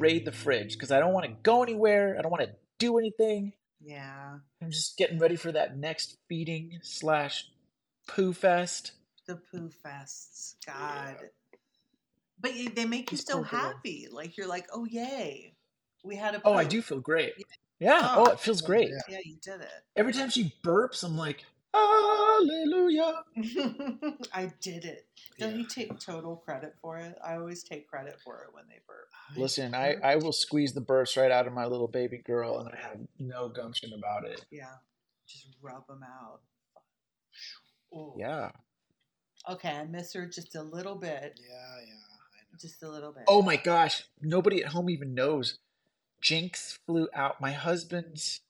Raid the fridge because I don't want to go anywhere. I don't want to do anything. Yeah, I'm just getting ready for that next feeding slash poo fest. the poo fests. God. But they make you These so poor girls. happy. Like you're like, oh yay, we had a. Oh, I do feel great. Yeah. Oh. Oh, it feels great. Yeah, you did it. Every time she burps, I'm like, Hallelujah. I did it. Don't Yeah. you take total credit for it? I always take credit for it when they burp. Listen, I, I will squeeze the burps right out of my little baby girl, and I have no gumption about it. Yeah, just rub them out. Ooh. Yeah. Okay, I miss her just a little bit. Yeah, yeah. Just a little bit. Oh my gosh, nobody at home even knows. Jinx flew out. My husband's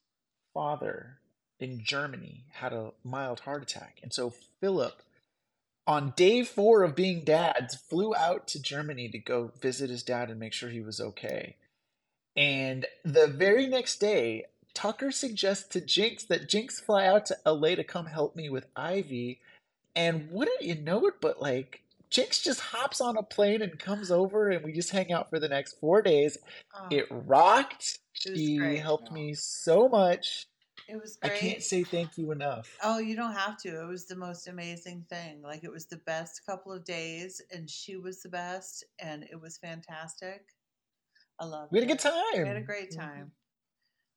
father in Germany had a mild heart attack. And so Philip, on day four of being dads, flew out to Germany to go visit his dad and make sure he was okay. And the very next day, Tucker suggests to Jinx that Jinx fly out to LA to come help me with Ivy. And wouldn't you know it, but like Jinx just hops on a plane and comes over, and we just hang out for the next four days. Oh, It rocked. It She great. helped me so much. It was I can't say thank you enough. Oh, you don't have to. It was the most amazing thing. Like it was the best couple of days, and she was the best, and it was fantastic. I love. It. We had a good mm-hmm. time. We had a great time.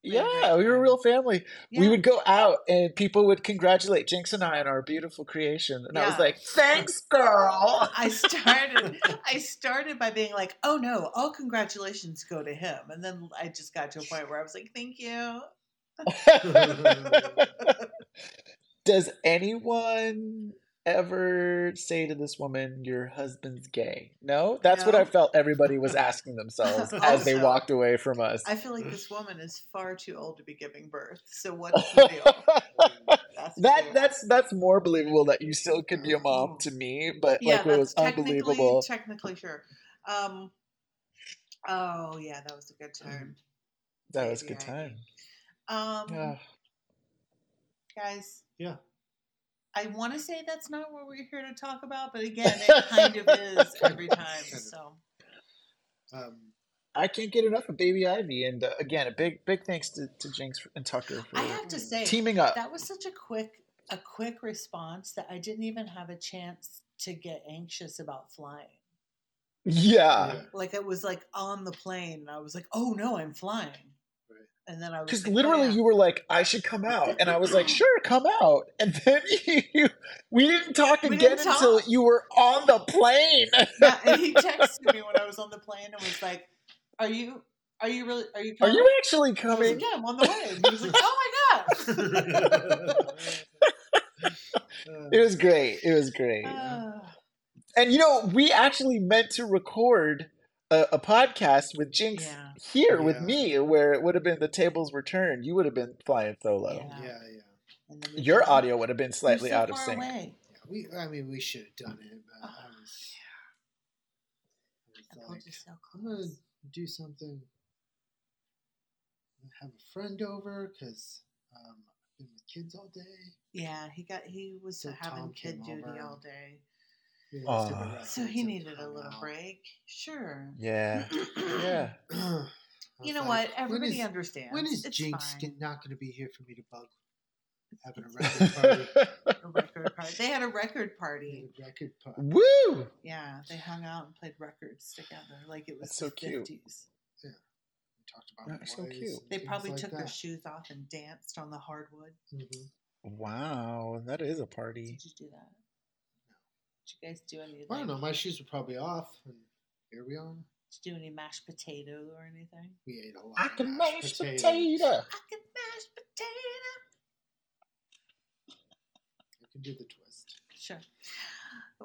we Yeah, great we were a real family. We would go out and people would congratulate Jinx and I on our beautiful creation. And I was like, thanks, girl. I started. I started by being like, "Oh no, all congratulations go to him," and then I just got to a point where I was like, "Thank you." Does anyone ever say to this woman, your husband's gay? No? That's what I felt everybody was asking themselves as they walked away from us. I feel like this woman is far too old to be giving birth. So what's the deal? That's that that's that's more believable that you still could be a mom to me, but like it was technically- unbelievable. Technically, sure. Um, oh yeah, that was a good time. That was a good Yeah. time. Um, Yeah. guys. Yeah. I want to say that's not what we're here to talk about, but again, it kind of is every time. So Um, I can't get enough of Baby Ivy, and uh, again, a big big thanks to, to Jinx and Tucker for I have to say, teaming up. that was such a quick a quick response that I didn't even have a chance to get anxious about flying. yeah, yeah. Like it was like on the plane, and I was like, "Oh no, I'm flying!" And then I was because literally yeah. you were like, "I should come out," and I was like, "Sure, come out," and then you, we didn't talk We again didn't until you were on the plane. Yeah, and he texted me when I was on the plane and was like, "Are you? Are you really? Are you Coming? Are you actually coming? like, "Yeah, I'm on the way." And he was like, "Oh my god!" It was great. It was great. Ah, And you know, we actually meant to record a, a podcast with Jinx Yeah. here with me, where it would have been the tables were turned. You would have been flying solo. Yeah. yeah, yeah. and then we Your did- audio would have been slightly so out of sync. Yeah, we. I mean, we should have done it. But I Oh, was, I I was pulled like, you so I'm gonna do something. Have a friend over because um, I've been with kids all day. Yeah, he got he was So having Tom kid duty over. all day, We did so he needed a little out. break. Sure. Yeah. Yeah. You know like, what? Everybody is- understands. When is it's Jinx fine. not going to be here for me to bug? Having a record party. a record party? They had a record party. a record party. Woo! Yeah, they hung out and played records together like it was That's the so cute. 50s. We talked about That's so cute. They probably like took their shoes off and danced on the hardwood. Mhm. Wow, that is a party. Did you do that? Did you guys do any? I don't know. My shoes were probably off, and here we are. Did you do any mashed potato or anything? We ate a lot. I of can mashed mash potatoes. potato. I can mash potato. I can do the twist. Sure.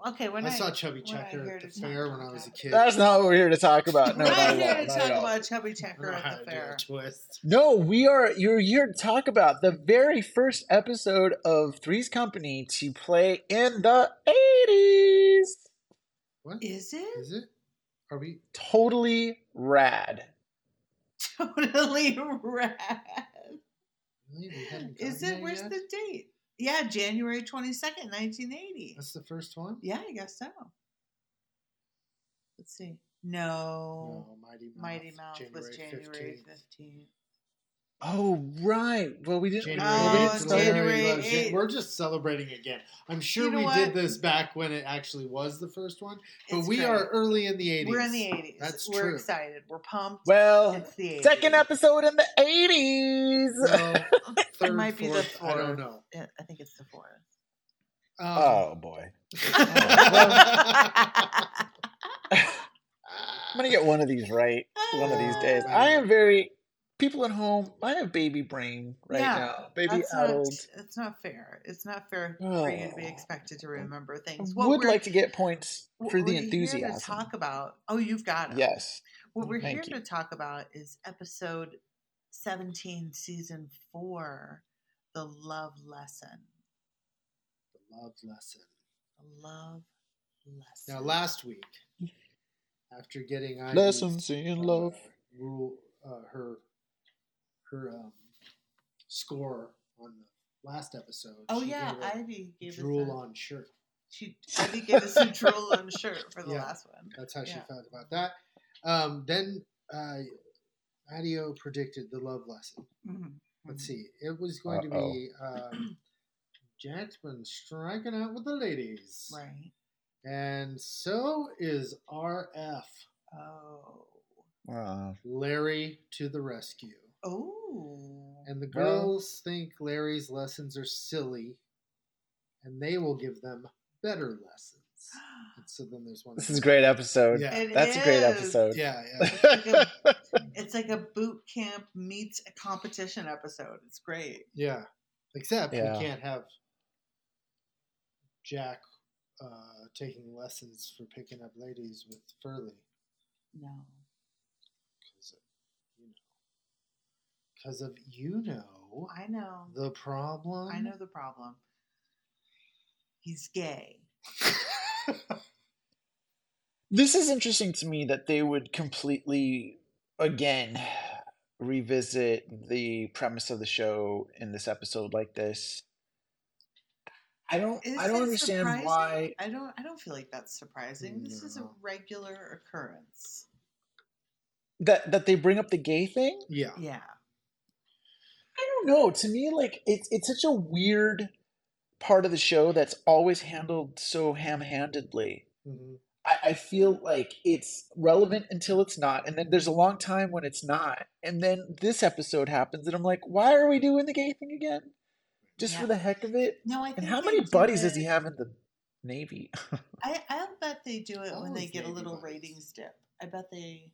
Okay, we're I not. saw Chubby Checker at the fair when I was a kid. That's not what we're here to talk about. No, we're not not here to talk about Chubby Checker don't know how at the fair. a twist. No, we are. You're here to talk about the very first episode of Three's Company to play in the '80s. What Is it is it? Are we? Totally rad. totally rad? Really? Is it? Where's yet? the date? Yeah, January twenty second, nineteen eighty. That's the first one. Yeah, I guess so. Let's see. No, No, Mighty Mouth. Mighty Mouth was January 15th. fifteenth. Oh right. Well, we didn't. January Oh, we didn't January, January We're just celebrating again. I'm sure You know we what? did this back when it actually was the first one, but It's we great. are early in the 80s. We're in the eighties. That's We're true. excited. We're pumped. Well, it's the 80s. second episode in the '80s. So, third, might be the fourth, I don't know. I think it's the fourth. Um, oh boy. I'm gonna get one of these right one of these days. I am very people at home. I have baby brain right Yeah, now. Baby That's not, it's not fair. It's not fair for you to be Oh. expected to remember things. What would we're- like to get points what for the we're Here to talk about. Oh, you've got it. Yes. What we're Thank here you. to talk about is episode 17, season 4, The Love Lesson. The love lesson. The Love Lesson. Now, last week, after getting Ivy's, Lessons in uh, love. rule, uh, her her um, score on the last episode. oh, she yeah. gave Ivy gave drool us a, on shirt. She, Ivy gave us a drool on shirt for the Yeah. last one. That's how she felt about that. Um, then uh, Adio predicted the love lesson. Mhm. Let's see. It was going to be um, Jack's striking out with the ladies. Right. And so is RF. Oh. Uh, Larry to the rescue. Oh. And the Well- girls think Larry's lessons are silly, and they will give them better lessons. And so then there's one. this is a great episode. Yeah, It That's a great episode. yeah, yeah, It's like a boot camp meets a competition episode. It's great. yeah. Except Yeah. we can't have Jack uh, taking lessons for picking up ladies with Furley No. because of you know because of you know I know. the problem. I know the problem. He's gay. This is interesting to me that they would completely, again, revisit the premise of the show in this episode like this. I don't. Is I don't understand surprising? why. I don't. I don't feel like that's surprising. This is a regular occurrence. that that they bring up the gay thing. yeah, Yeah. I don't know. To me, like it's it's such a weird part of the show that's always handled so ham-handedly. hmm I, I feel like it's relevant until it's not, and then there's a long time when it's not, and then this episode happens, and I'm like, why are we doing the gay thing again? Just Yeah. for the heck of it? No, I. And how many buddies does he have in the Navy? I. I bet they do it All when they his get a little buddies. ratings dip. I bet they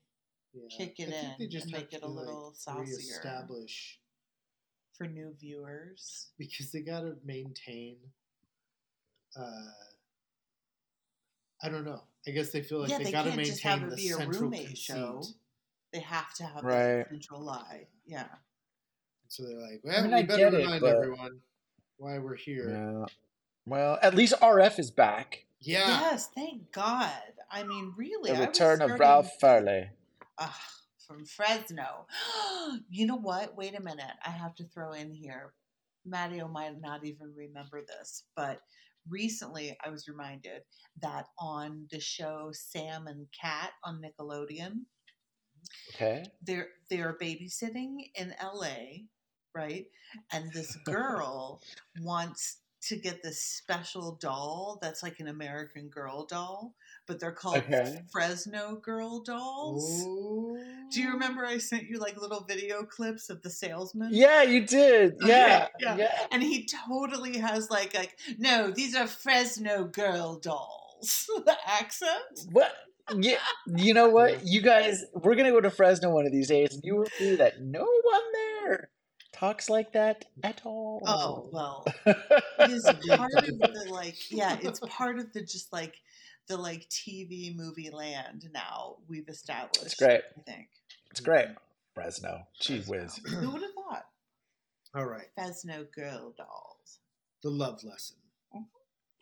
yeah. Kick it I think they in just and have make it to, a like, little saucier. reestablish for new viewers. because they got to maintain. Uh, I don't know. I guess they feel like Yeah, they, they got to maintain just have it the a central roommate conceit. show. They have to have Right. that central lie. Yeah. So they're like, well, mean, we I better get it, but- everyone why we're here. Yeah. Well, at least RF is back. Yeah. Yes, thank God. I mean, really, The I was return of Ralph Furley. Ugh, from Fresno. you know what? Wait a minute. I have to throw in here. Matteo might not even remember this, but recently I was reminded that on the show Sam and Cat on Nickelodeon, Okay. they're they're babysitting in LA, right? And this girl wants to get this special doll that's like an American Girl doll, but they're called Okay. Fresno Girl dolls. Oh. Do you remember I sent you like little video clips of the salesman? Yeah, you did. Okay, Yeah. yeah. yeah. And he totally has like like no, these are Fresno girl dolls. the accent. What? Yeah, you know what? You guys, we're gonna go to Fresno one of these days, and you will see that no one there talks like that at all. Oh well, it is part of the like yeah, it's part of the just like the like TV movie land now we've established. It's great. I think. It's great. Mm-hmm. Fresno. Gee whiz. Who would have thought? All right. Fresno girl dolls. The love lesson. Mm-hmm.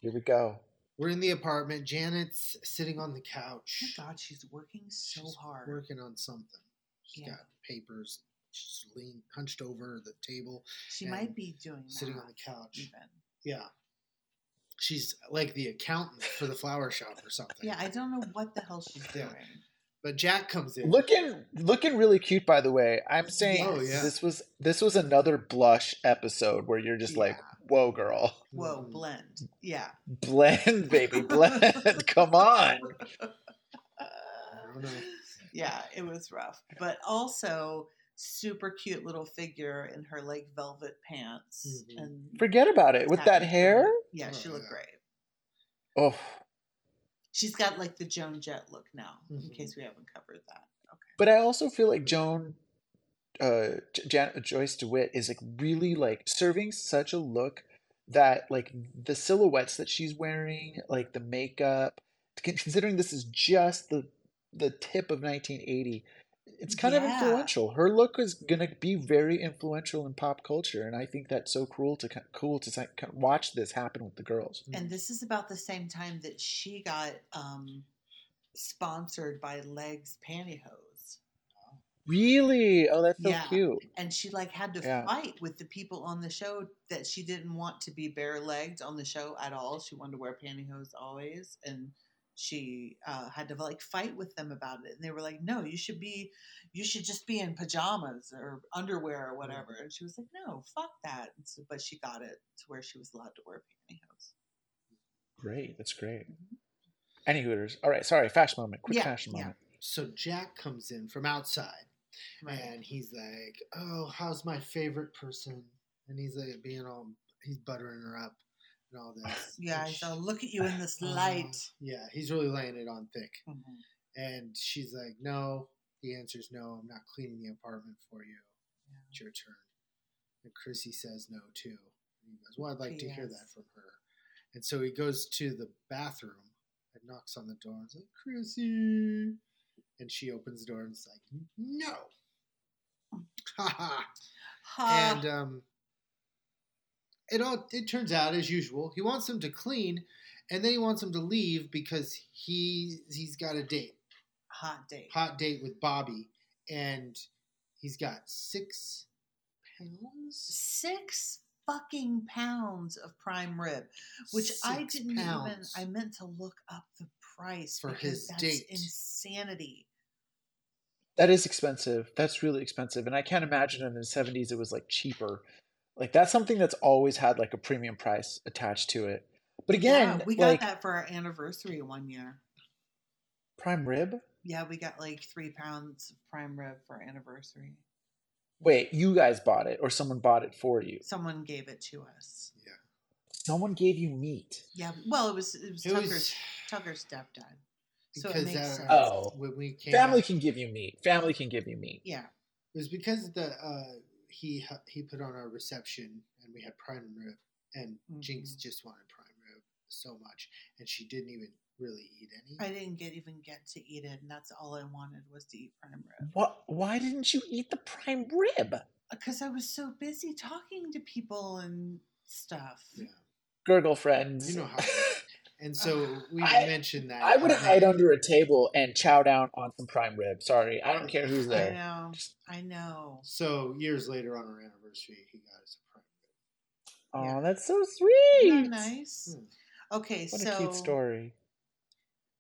Here we go. We're in the apartment. Janet's sitting on the Oh couch. my god, she's working so She's hard. Working on something. She's Yeah. got papers. She's lean, hunched over the table, She might be doing sitting on the couch. even. Yeah. She's like the accountant for the flower shop or something. Yeah, I don't know what the hell she's Yeah. doing. But Jack comes in. Looking looking really cute by the way. I'm saying Oh, yeah. this was this was another blush episode where you're just like, whoa girl. Whoa, Mhm. blend. Yeah. Blend, baby, blend. Come on. I yeah, it was rough. But also super cute little figure in her like velvet pants Mhm. and Forget about it. With that hair? fur. Yeah, she Oh, looked yeah. great. Oh, She's got like the Joan Jett look now, in Mhm. case we haven't covered that. Okay. but I also feel like Joan uh Jan- Joyce DeWitt is like really like serving such a look that like the silhouettes that she's wearing, like the makeup, considering this is just the the tip of 1980, it's kind of influential. Her look is gonna be very influential in pop culture, and I think that's so cool to cool to watch this happen with the girls. And this is about the same time that she got um, sponsored by L'eggs Pantyhose. Really? Oh, that's so Yeah. cute. And she like had to Yeah. fight with the people on the show that she didn't want to be bare legged on the show at all. She wanted to wear pantyhose always. And she uh, had to like fight with them about it. And they were like, no, you should be, you should just be in pajamas or underwear or whatever. And she was like, no, fuck that. So, but she got it to where she was allowed to wear pantyhose. Great. That's great. Any Hooters. All right. Sorry. Fashion moment. Quick Yeah, fashion yeah. moment. So Jack comes in from outside Right. and he's like, "Oh, how's my favorite person?" And he's like being all he's buttering her up and all this. Yeah, so she- look at you in this uh, light. yeah, he's really laying it on thick. Mhm. And she's like, "No." The answer's no. I'm not cleaning the apartment for you. It's your turn. And Chrissy says no too. And he goes, "Well, I'd like to hear that from her." And so he goes to the bathroom and knocks on the door and is like, "Chrissy," and she opens the door and is like, "No." Ha. Ha. And um, it all it turns out as usual. He wants them to clean, and then he wants them to leave because he he's got a date, hot date. hot date with Bobby, and he's got six pounds. Six fucking pounds of prime rib, which I didn't even. I meant to look up the price For his that's date. insanity. That is expensive. That's really expensive. And I can't imagine in the 70s it was like cheaper. Like that's something that's always had like a premium price attached to it. But again, yeah, we got like that for our anniversary one year. prime rib? Yeah, we got like three pounds of prime rib for anniversary. Wait, you guys bought it or someone bought it for you? Someone gave it to us. Yeah, Someone gave you meat. Yeah, well, it was it was it Tucker's was Tucker's stepdad. So it because makes uh, sense. Oh. when we came Family out- can give you meat. Family can give you meat. Yeah, It was because the uh, he he put on our reception and we had prime rib, and Jinx Mhm. just wanted prime rib so much, and she didn't even really eat any. I didn't get even get to eat it, and that's all I wanted was to eat prime rib. What why didn't you eat the prime rib? Because I was so busy talking to people and stuff. yeah, Gurgle friends. you know how. And so we I- mentioned that. I would uh, hide under a table and chow down on some prime rib. Sorry, I don't care who's there. I know. Just- I know. So years later on our anniversary, he got us a prime rib. Oh, Yeah. that's so Isn't sweet. that nice? Hmm. Okay, What so a cute story.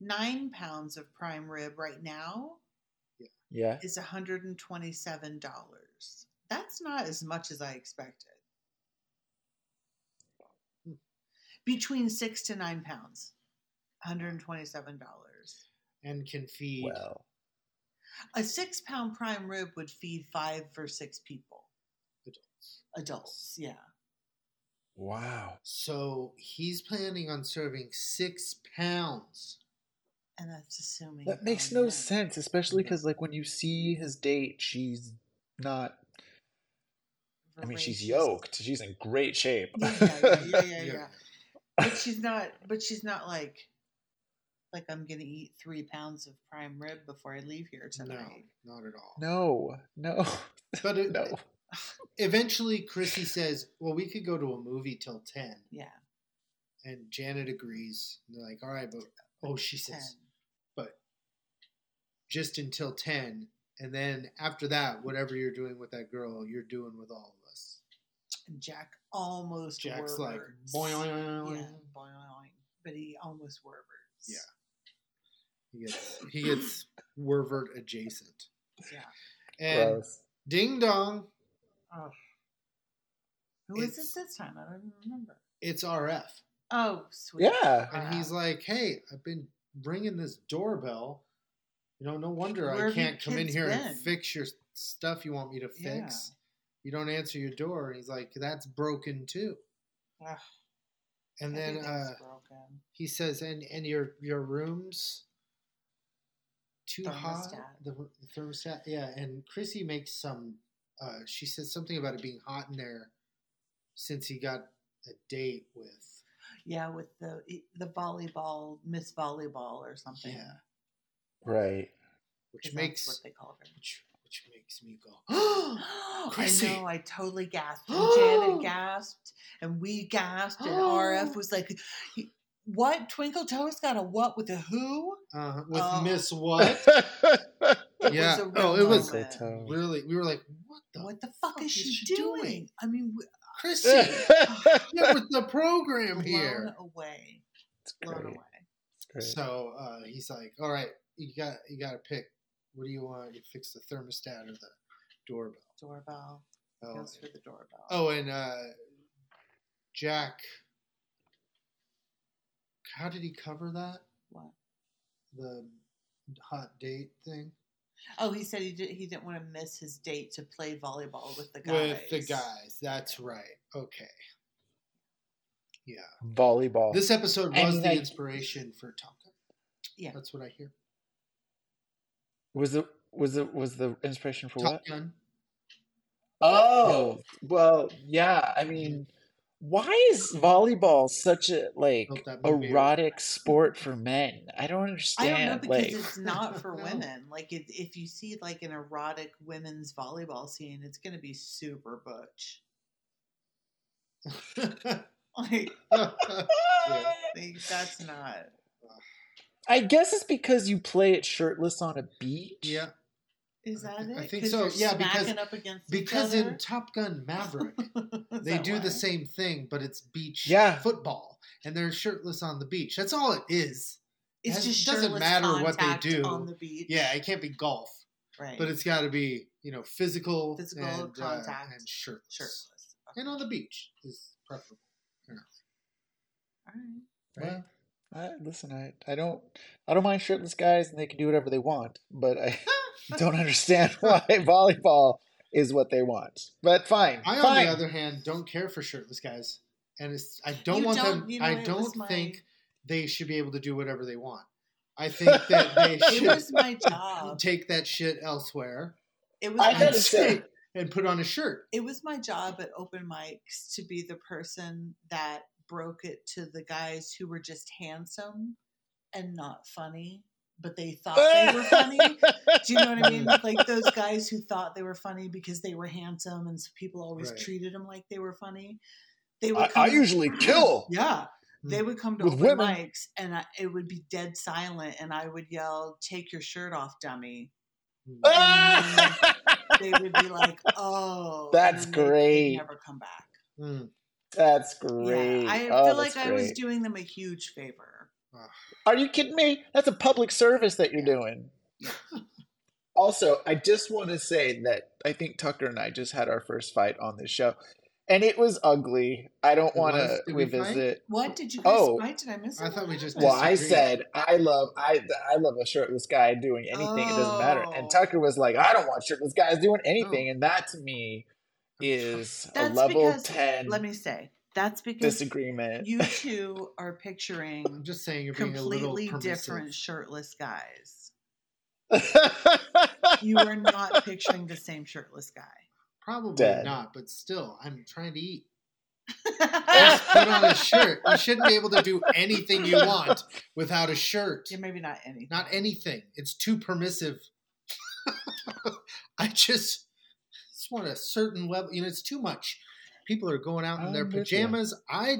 nine pounds of prime rib right now Yeah. is $127. That's not as much as I expected. Hmm. Between six to nine pounds, $127. and can feed. Well, A six pound prime rib would feed five for six people. Adults. Adults, yeah. wow. So he's planning on serving six pounds. And that's assuming That makes no men. sense, especially because like when you see his date, she's not. I mean, she's yoked. She's in great shape. Yeah, yeah, yeah, yeah, yeah, Yeah. yeah. But she's not. But she's not like. Like I'm gonna eat three pounds of prime rib before I leave here tonight. No, tonight. not at all. no, no, But it, no. eventually, Chrissy says, "Well, we could go to a movie till 10. Yeah, And Janet agrees. And they're like, "All right, but oh, she ten. says, but just until 10, and then after that, whatever you're doing with that girl, you're doing with all of us." And Jack almost. Jack's like, words. boing, Yeah, boing, but he almost words. Yeah. He gets he gets Wervert adjacent. Yeah. And Gross. ding dong, Oh. Who is It's- it this time? I don't even remember. it's RF. Oh, sweet. Yeah. And he's like, "Hey, I've been ringing this doorbell. You know, no wonder Where I can't come in here been?" and fix your stuff you want me to Yeah. Fix. You don't answer your door." And he's like, "That's broken too." Ugh, And then uh, broken. he says, "And and your your rooms too hot." Thermostat. The, the thermostat, yeah. And Chrissy makes some. Uh, she says something about it being hot in there since he got a date with. Yeah, with the the volleyball Miss Volleyball or something. Yeah, Right. Which makes what they call her. which which makes me go. I Chrissy. know. I totally gasped. And Janet gasped, and we gasped, and RF was like, "What? Twinkle Toes got a what with a who?" Uh, with Oh. Miss What? Yeah. was a real Oh, it was- really, we were like, "What the What the fuck, fuck is is she she doing? doing? I mean, we- Chrissy? Get with the program blown here." away, It's blown great. away. It's great. So uh, he's like, "All right, you got you got to pick. What do you want? You fix the thermostat or the doorbell?" Doorbell Oh, goes for the doorbell. oh and uh, Jack. How did he cover that? What? The hot date thing Oh, he said he did. He didn't want to miss his date to play volleyball with the guys. with the guys. That's right. Okay. Yeah. Volleyball. This episode was mean, the I- inspiration for Top Gun. Yeah. That's what I hear. Was the was the was the inspiration for Top what? Gun. Oh, well, yeah. I mean, why is volleyball such a like Built that movie. erotic sport for men? I don't understand. I don't know because like, it's not for women. Like it, if you see like an erotic women's volleyball scene, it's going to be super butch. Like, like, that's not. I guess it's because you play it shirtless on a beach. yeah. Is that it? I think so, you're yeah, because- up against Because each in? Top Gun Maverick, they do why? the same thing, but it's beach Yeah. football, and they're shirtless on the beach. That's all it is. It's has- just doesn't matter what they do. on the beach. Yeah, it can't be golf, right. but it's got to be you know physical, Physical and, uh, contact. and shirtless. shirtless. and on the beach is preferable. All right. Right? Well, I, listen, I, I don't I don't mind shirtless guys and they can do whatever they want, but I don't understand why volleyball is what they want. But fine, I, on the other hand, don't care for shirtless guys, and it's I don't You want don't- them. you know, I don't my- think they should be able to do whatever they want. I think that they It should was my job. take that shit elsewhere It was I my gotta say, and put on a shirt. it was my job at open mics to be the person that broke it to the guys who were just handsome and not funny, but they thought they were funny. Do you know what I mean? Like those guys who thought they were funny because they were handsome, and so people always Right. treated them like they were funny. They would I, come I usually kill. yeah. They Mm. would come to With open women. mics, and I, it would be dead silent, and I would yell, "Take your shirt off, dummy!" They would be like, "Oh, That's then they'd- they'd great. never come back. Mm. That's great. Yeah, I Oh, feel like that's I was doing them a huge favor. Are you kidding me? That's a public service that you're doing. Also, I just want to say that I think Tucker and I just had our first fight on this show, and it was ugly. I don't want to we fight? revisit. What did you guys Oh. fight? Did I miss it? I thought we just happened? Well, I said I love I I love a shirtless guy doing anything. It doesn't matter. And Oh. Tucker was like, I don't want shirtless guys doing anything, oh. and that to me is a level because- ten. Let me say, That's because disagreement. you two are I'm picturing just saying you're being completely permissive. different shirtless guys. You are not picturing the same shirtless guy. Probably Dead. not, but still, I'm trying to eat. Just put on a shirt. You shouldn't be able to do anything you want without a shirt. Yeah, maybe not anything. Not anything. It's too permissive. I just, just want a certain level. You know, it's too much. People are going out in their I'm with you. pajamas. I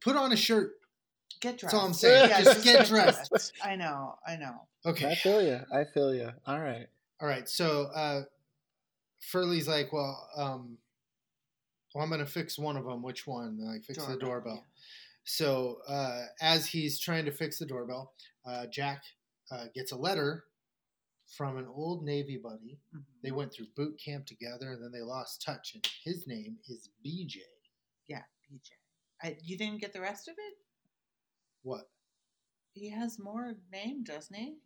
put on a shirt. Get dressed. That's all I'm saying. Yeah, Just get dressed. I know. I know. Okay. I feel you. I feel you. All right. All right. So uh, Furley's like, well, um, well, I'm going to fix one of them. Which one? Like, fix the doorbell. So uh, as he's trying to fix the doorbell, uh, Jack uh, gets a letter from an old Navy buddy. Yeah. Mhm. They went through boot camp together, and then they lost touch. And his name is BJ. Yeah, BJ. I, you didn't get the rest of it? What? He has more name, doesn't he?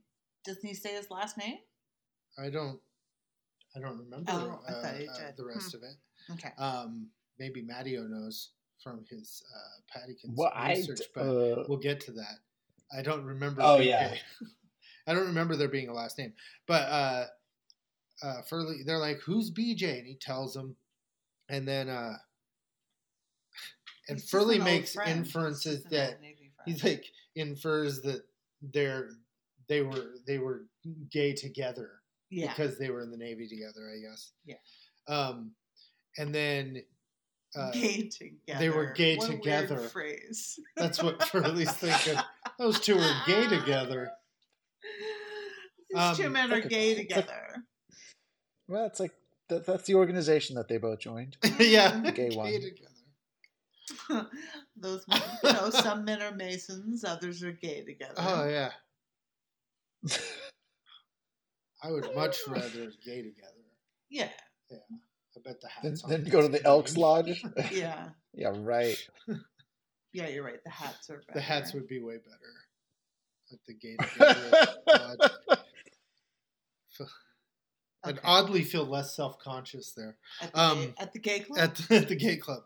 Doesn't he say his last name? I don't. I don't remember Oh, I uh, thought you uh, did. the rest of it. Okay. Um, maybe Matteo knows from his uh, Pattykins Well, I. research, d- but uh, we'll get to that. I don't remember. Oh, BJ. yeah. I don't remember there being a last name, but uh, uh, Furley, they're like, "Who's BJ?" And he tells them, and then uh, and He's Furley an makes inferences that old Navy friend. he's like infers that they're they were they were gay together yeah. because they were in the Navy together, I guess. Yeah. Um, and then uh, gay together. they were gay What together. phrase. that's what Furley's thinking. Those two were gay together. These two Um, men are like a- gay it's together. well, it's like that, that's the organization that they both joined. yeah, The gay gay one. together. Those men, you know, some men are masons, others are gay together. Oh yeah, I would much rather gay together. yeah, Yeah. I bet the hats. on then go to the. Elks Lodge. yeah, yeah, right. yeah. You're right. The hats are better. The hats would be way better at the gay together. Lodge. I'd oddly feel less self conscious there at the, um, gay, at the gay club. at the, at the gay club.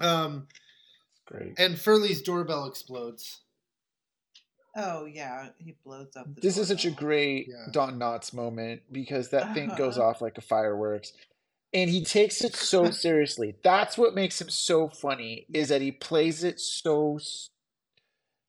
Um, Great. and Furley's doorbell explodes. oh yeah, he blows up. The This is such a great Yeah. Don Knotts moment because that thing goes Uh-huh. off like a fireworks. And he takes it so seriously. That's what makes him so funny is that he plays it so s-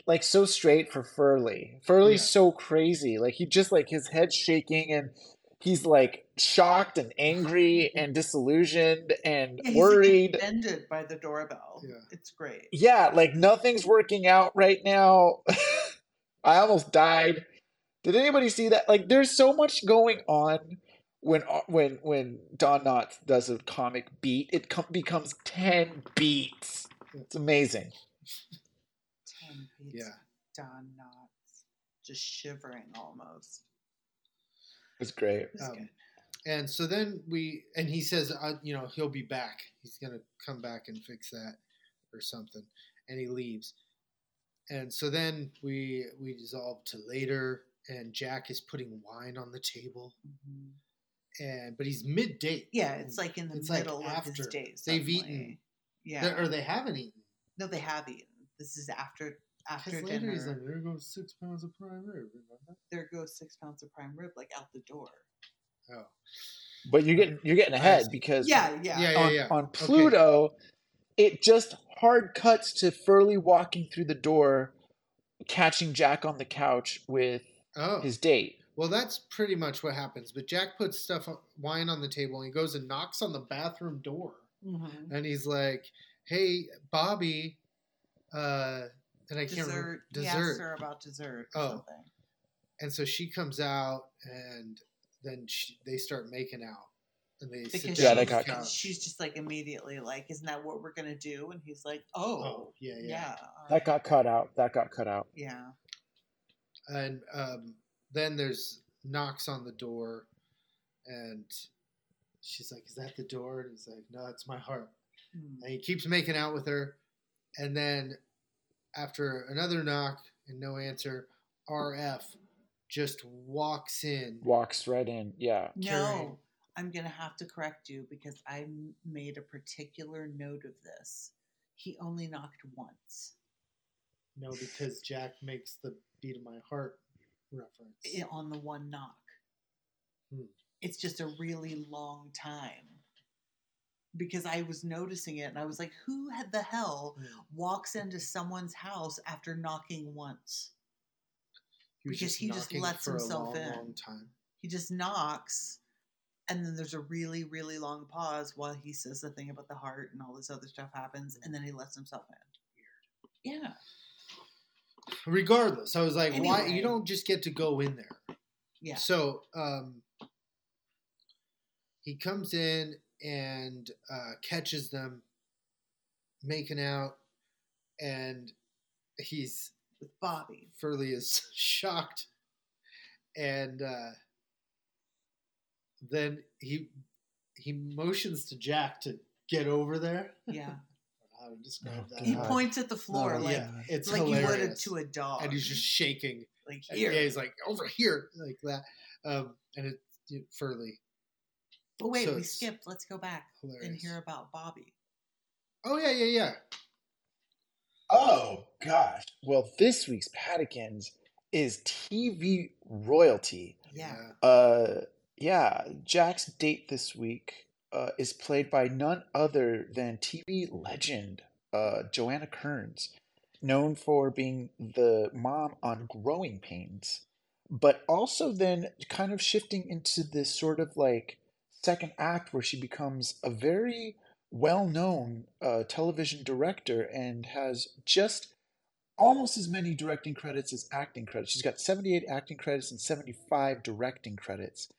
like so straight for Furley. Furley's Yeah. so crazy. Like he just like his head's shaking and he's like shocked and angry and disillusioned and Yeah, he's worried. Like offended by the doorbell. Yeah. It's great. yeah, like nothing's working out right now. I almost died. Did anybody see that? Like, there's so much going on when uh, when when Don Knotts does a comic beat. It com- becomes ten beats. It's amazing. Ten beats. Yeah. Don Knotts, just shivering almost. It's great. It Um, good. And so then we, and he says, uh, you know, he'll be back. He's going to come back and fix that or something. And he leaves. And so then we we dissolve to later, and Jack is putting wine on the table, Mhm. and but he's mid date. Yeah, it's like in the It's like middle of after. his days. They've eaten. Yeah. or they haven't eaten. no, they have eaten. This is after after Because later he's like, there goes six pounds of prime rib. Remember? there goes six pounds of prime rib, like out the door. Oh, But you're getting you're getting ahead because Yeah, yeah. Yeah, yeah, on, yeah. on Okay. Pluto, it just hard cuts to Furley walking through the door, catching Jack on the couch with oh. his date. Well, that's pretty much what happens. But Jack puts stuff, wine on the table, and he goes and knocks on the bathroom door. Mhm. and he's like, "Hey, Bobby," uh, and I can't Dessert. remember He asked dessert. her about dessert or Oh. something. And so she comes out, and then she, they start making out, and they sit Because Yeah, they on the got- couch. she's just like immediately like, "Isn't that what we're gonna do?" And he's like, "Oh, Oh, yeah, yeah. yeah, all That right." got cut out. That got cut out. yeah." And um, then there's knocks on the door, and she's like, "Is that the door?" And he's like, "No, it's my heart." Hmm. And he keeps making out with her, and then after another knock and no answer, RF just walks in. Walks right in. Yeah. No, I'm gonna have to correct you because I made a particular note of this. he only knocked once No, because Jack makes the beat of my heart reference. on the one knock. Hmm. It's just a really long time. Because I was noticing it and I was like, who had the hell Mm. walks into someone's house after knocking once? He was because he just lets himself long, in. long time. He just knocks and then there's a really, really long pause while he says the thing about the heart and all this other stuff happens and then he lets himself in. Yeah. Regardless, I was like, why? You don't just get to go in there. Yeah. So um, he comes in and uh, catches them making out, and he's With Bobby. Furley is shocked, and uh, then he he motions to Jack to get over there. Yeah. I don't know how to describe Oh, that? He points at the floor Oh, like yeah, it's like you would hilarious. to a dog. and he's just shaking. like And here. Yeah, he's like over here, like that. Um, and it's it, Furley. But wait, so we skipped. Let's go back and hear about Bobby. Oh yeah, yeah, yeah. Oh gosh. Well, this week's Patikins is TV royalty. Yeah. Uh, yeah. Jack's date this week uh, is played by none other than TV legend uh, Joanna Kerns, known for being the mom on Growing Pains, but also then kind of shifting into this sort of like second act where she becomes a very well-known uh, television director and has just almost as many directing credits as acting credits. She's got 78 acting credits and 75 directing credits.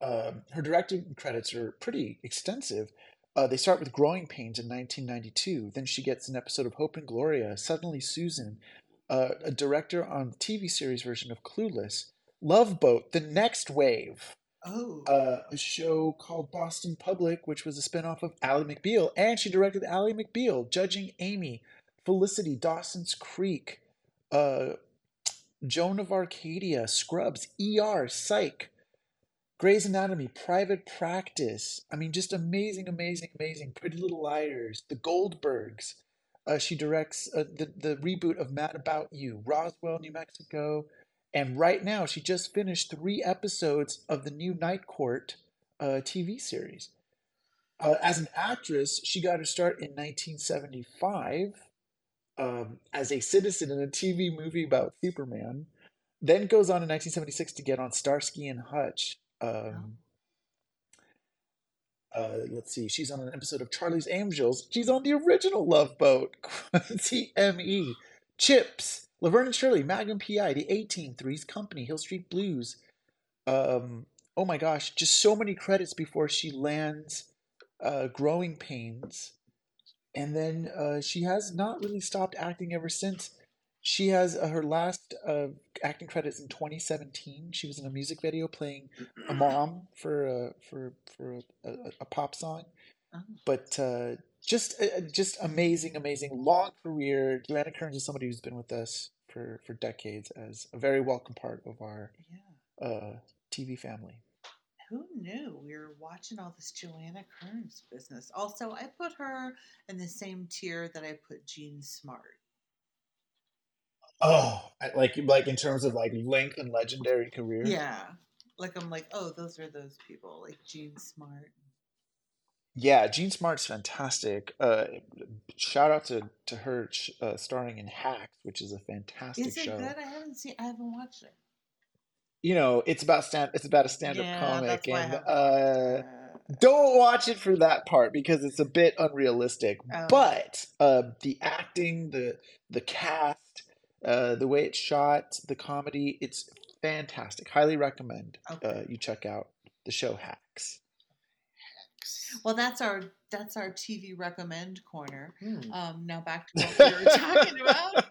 Um, her directing credits are pretty extensive. Uh, they start with Growing Pains in 1992. Then she gets an episode of Hope and Gloria, Suddenly Susan, uh, a director on the TV series version of Clueless, Love Boat, The Next Wave, Oh. uh, a show called Boston Public, which was a spinoff of Ally McBeal, and she directed Ally McBeal, Judging Amy, Felicity, Dawson's Creek, uh, Joan of Arcadia, Scrubs, ER, Psych, Grey's Anatomy, Private Practice. I mean, just amazing, amazing, amazing. Pretty Little Liars, The Goldbergs. Uh, she directs uh, the the reboot of Mad About You, Roswell, New Mexico, and right now she just finished three episodes of the new Night Court uh, TV series. Uh, as an actress, she got her start in 1975 um, as a citizen in a TV movie about Superman. Then goes on in 1976 to get on Starsky and Hutch. Um, uh, let's see, she's on an episode of Charlie's Angels. She's on the original Love Boat, TME, Chips, Laverne and Shirley, Magnum PI, The 18, Three's Company, Hill Street Blues. Um, oh my gosh, just so many credits before she lands uh, Growing Pains. And then uh, she has not really stopped acting ever since. She has uh, her last uh, acting credits in 2017. She was in a music video playing a mom for a, for for a, a, a pop song. Oh. But uh, just uh, just amazing, amazing long career. Joanna Kerns is somebody who's been with us for for decades as a very welcome part of our Yeah. uh, TV family. Who knew we were watching all this Joanna Kerns business? Also, I put her in the same tier that I put Jean Smart. Oh, like like in terms of like length and legendary career. Yeah. Like I'm like, oh, those are those people, like Jean Smart. Yeah, Jean Smart's fantastic. Uh, shout out to to her uh, starring in Hacks, which is a fantastic Is it show. good? I haven't seen. I haven't watched it. You know, it's about stand. It's about a stand-up yeah, comic, that's why I and uh, don't watch it for that part because it's a bit unrealistic. Oh. But uh, the acting, the the cast, uh, the way it's shot, the comedy, it's fantastic. Highly recommend Okay. uh, you check out the show Hacks. Well, that's our that's our TV recommend corner. Hmm. Um, now back to what we were talking about.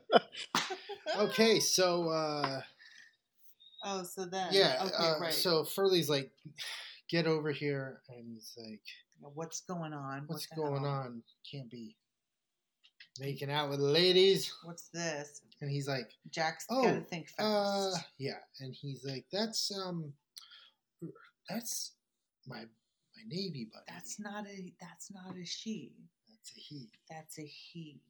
Okay, so uh, Oh, so then yeah, Okay, uh, right. so Furley's like, get over here, and he's like, what's going on? what's What going hell? on? Can't be making out with ladies. What's this? And he's like, Jack's Oh, gotta think fast. uh, yeah. And he's like, that's um, that's my navy buddy. that's not a that's not a she. That's a he. That's a he.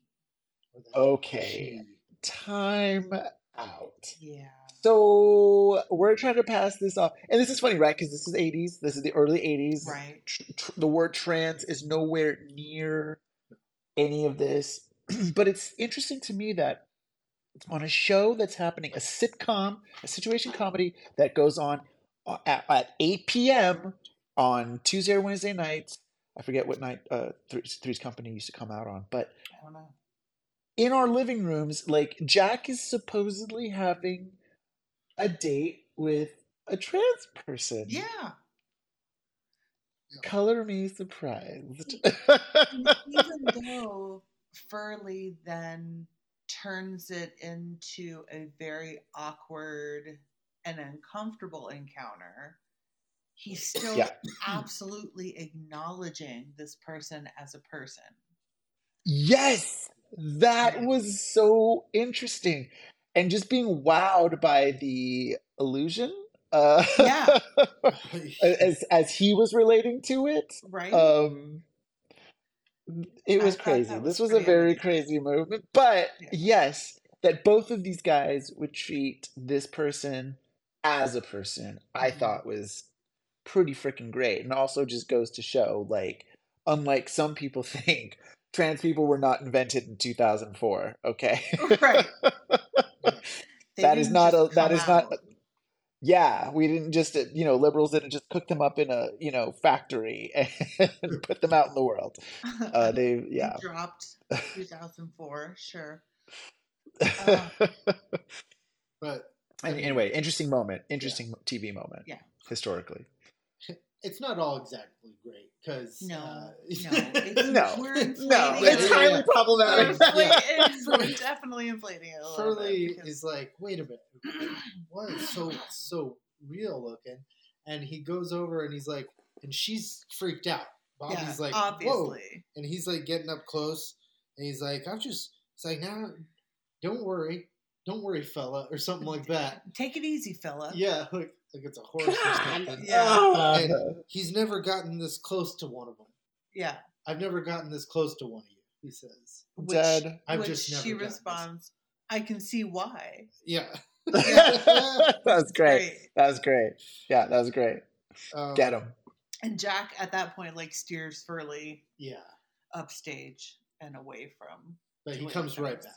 or that's a Okay. she. Time out. Yeah. So we're trying to pass this off, and this is funny, right? Because this is '80s. This is the early '80s. Right. Tr- tr- the word trans is nowhere near any of this, but it's interesting to me that on a show that's happening, a sitcom, a situation comedy that goes on uh, at, at 8 p.m. on Tuesday or Wednesday nights. I forget what night uh, Three's, Three's Company used to come out on, but I don't know. in our living rooms, like Jack is supposedly having a date with a trans person. Yeah. Color me surprised. Even though Furley then turns it into a very awkward and uncomfortable encounter, he's still Yeah. absolutely acknowledging this person as a person. yes, that was so interesting. And just being wowed by the illusion. Uh, Yeah. as as he was relating to it. Right? Um it was crazy. that This was was a very amazing. crazy movement. But Yeah. yes, that both of these guys would treat this person as a person, I Mhm. thought was pretty freaking great. And also just goes to show, like, unlike some people think, trans people were not invented in 2004. Okay. Right. That is not a that is not yeah we didn't just you know liberals didn't just cook them up in a you know factory and put them out in the world uh they They yeah dropped 2004, sure. Uh, but anyway interesting moment interesting tv moment Yeah. historically it's not all exactly great because No, uh, no, it's- no. We're no. Inflating it's it. highly We're, problematic inflating- we're definitely inflating it a little because- is like, wait a minute, what? Is so so real looking? And he goes over and he's like, and she's freaked out. Bobby's yeah, like, whoa, and he's like getting up close, and he's like, I'm just, it's like, now, don't worry, don't worry, fella, or something like that. Take it easy, fella. Yeah, like like it's a horse or God. something. Yeah. Ah. And he's never gotten this close to one of them. Yeah. I've never gotten this close to one of you. He says, Which, Dead. I've which just never she gotten this. responds, I can see why. "Yeah." that was great Great. that was great yeah that was great Um, get him And Jack at that point like steers Furley Yeah, upstage and away from. but he comes right back.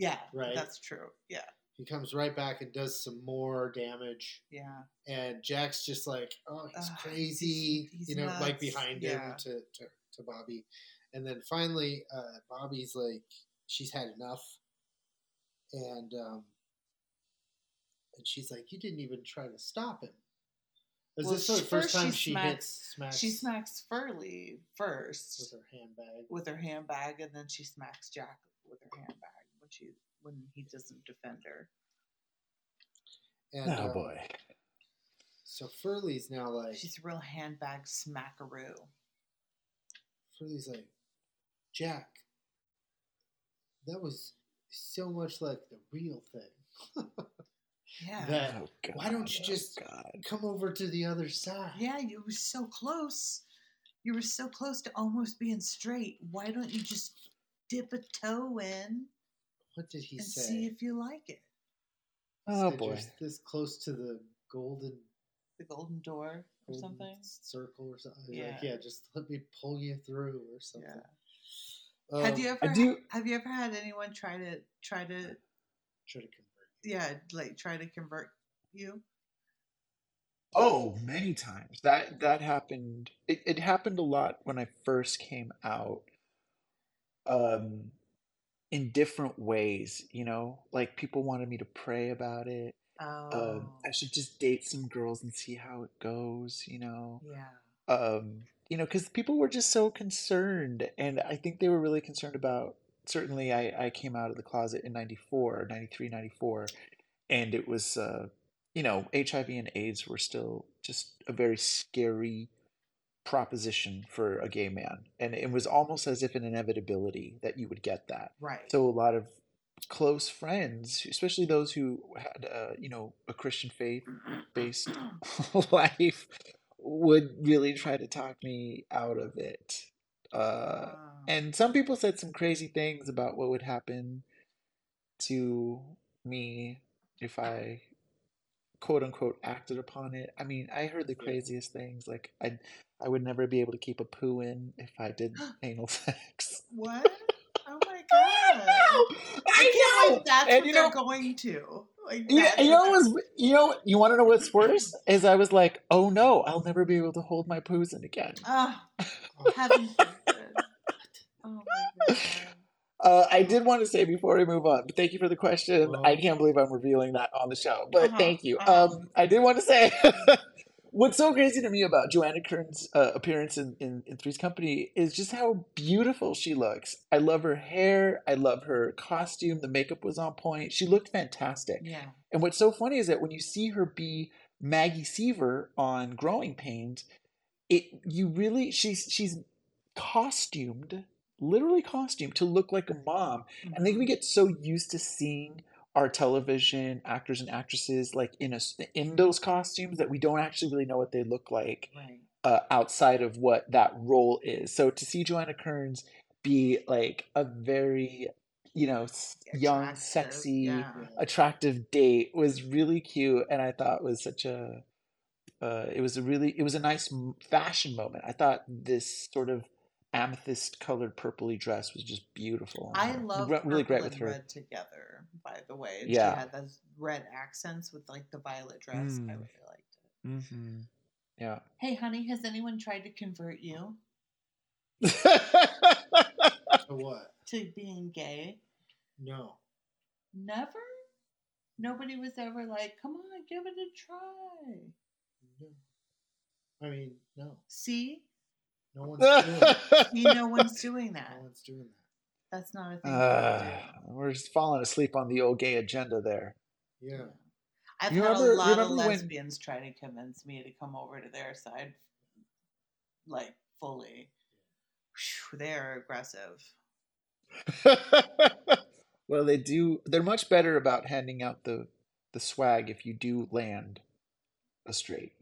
Yeah, Right. That's true. Yeah, He comes right back and does some more damage. yeah. And Jack's just like, oh, he's Ugh, crazy, he's- he's you know, like behind Yeah. him to, to, to Bobby. And then finally, uh, Bobby's like, she's had enough. And um, and she's like, you didn't even try to stop him. Is Well, this the first first time she smacks- hits smacks She smacks Furley first with her handbag? with her handbag, and then she smacks Jack with her handbag she when he doesn't defend her. And oh um, boy so Furley's now like, She's a real handbag smackaroo. Furley's like, Jack, that was so much like the real thing. Yeah. that oh god why don't you oh, just- god come over to the other side. Yeah, you were so close. You were so close to almost being straight. Why don't you just dip a toe in What did he and say? see if you like it? Oh, said, boy. This close to the golden, The golden door or golden something? circle or something. He's like, Yeah. yeah, just let me pull you through or something. Yeah. have Um, you ever do- have you ever had anyone try to try to try to convert? yeah, like try to convert you? Oh, many times. That that happened. It, it happened a lot when I first came out. Um, in different ways, you know, like people wanted me to pray about it. Oh Um, I should just date some girls and see how it goes, you know. yeah. Um, you know, because people were just so concerned, and I think they were really concerned about. Certainly, I I came out of the closet in 94, 93, 94, and it was uh, you know, HIV and AIDS were still just a very scary proposition for a gay man. And it was almost as if an inevitability that you would get that. Right. So a lot of close friends, especially those who had, uh, you know, a Christian faith based life, would really try to talk me out of it. Uh, Wow. and some people said some crazy things about what would happen to me if I quote unquote acted upon it. I mean, I heard the craziest things. Like I I would never be able to keep a poo in if I did anal sex. What? Oh my god! I can't believe that's And what you they're know- going to. Like, Yeah, you know was you know you want to know what's worse is I was like, oh no, I'll never be able to hold my poos in again. Ah, heaven. Oh my god. Uh, I did want to say before we move on, but thank you for the question. I can't believe I'm revealing that on the show, but Uh-huh, thank you. uh-huh. Um, I did want to say what's so crazy to me about Joanna Kerns' uh, appearance in, in, in Three's Company is just how beautiful she looks. I love her hair. I love her costume. The makeup was on point. She looked fantastic. Yeah. And what's so funny is that when you see her be Maggie Seaver on Growing Pains, it you really she's she's costumed, literally costumed to look like a mom. And I think we get so used to seeing our television actors and actresses like in a in those costumes that we don't actually really know what they look like Right. uh, outside of what that role is. So to see Joanna Kerns be like a very you know s- young, sexy, Yeah. attractive date was really cute and i thought was such a uh, it was a really it was a nice fashion moment i thought this sort of amethyst colored purpley dress was just beautiful I love Re- really great with her together. By the way, Yeah. she had those red accents with like the violet dress. I Mm. really liked it. hmm yeah Hey, honey, has anyone tried to convert you to what? to being gay? No. Never. Nobody was ever like, "Come on, give it a try." No. I mean, no. See, No one's doing it. See, no one's doing No one's doing that. That's not a thing. uh, we're just falling asleep on the old gay agenda there Yeah. I've You had remember- a lot of remember when- lesbians try to convince me to come over to their side, like fully. Phew, They're aggressive. well they do they're much better about handing out the the swag if you do land a straight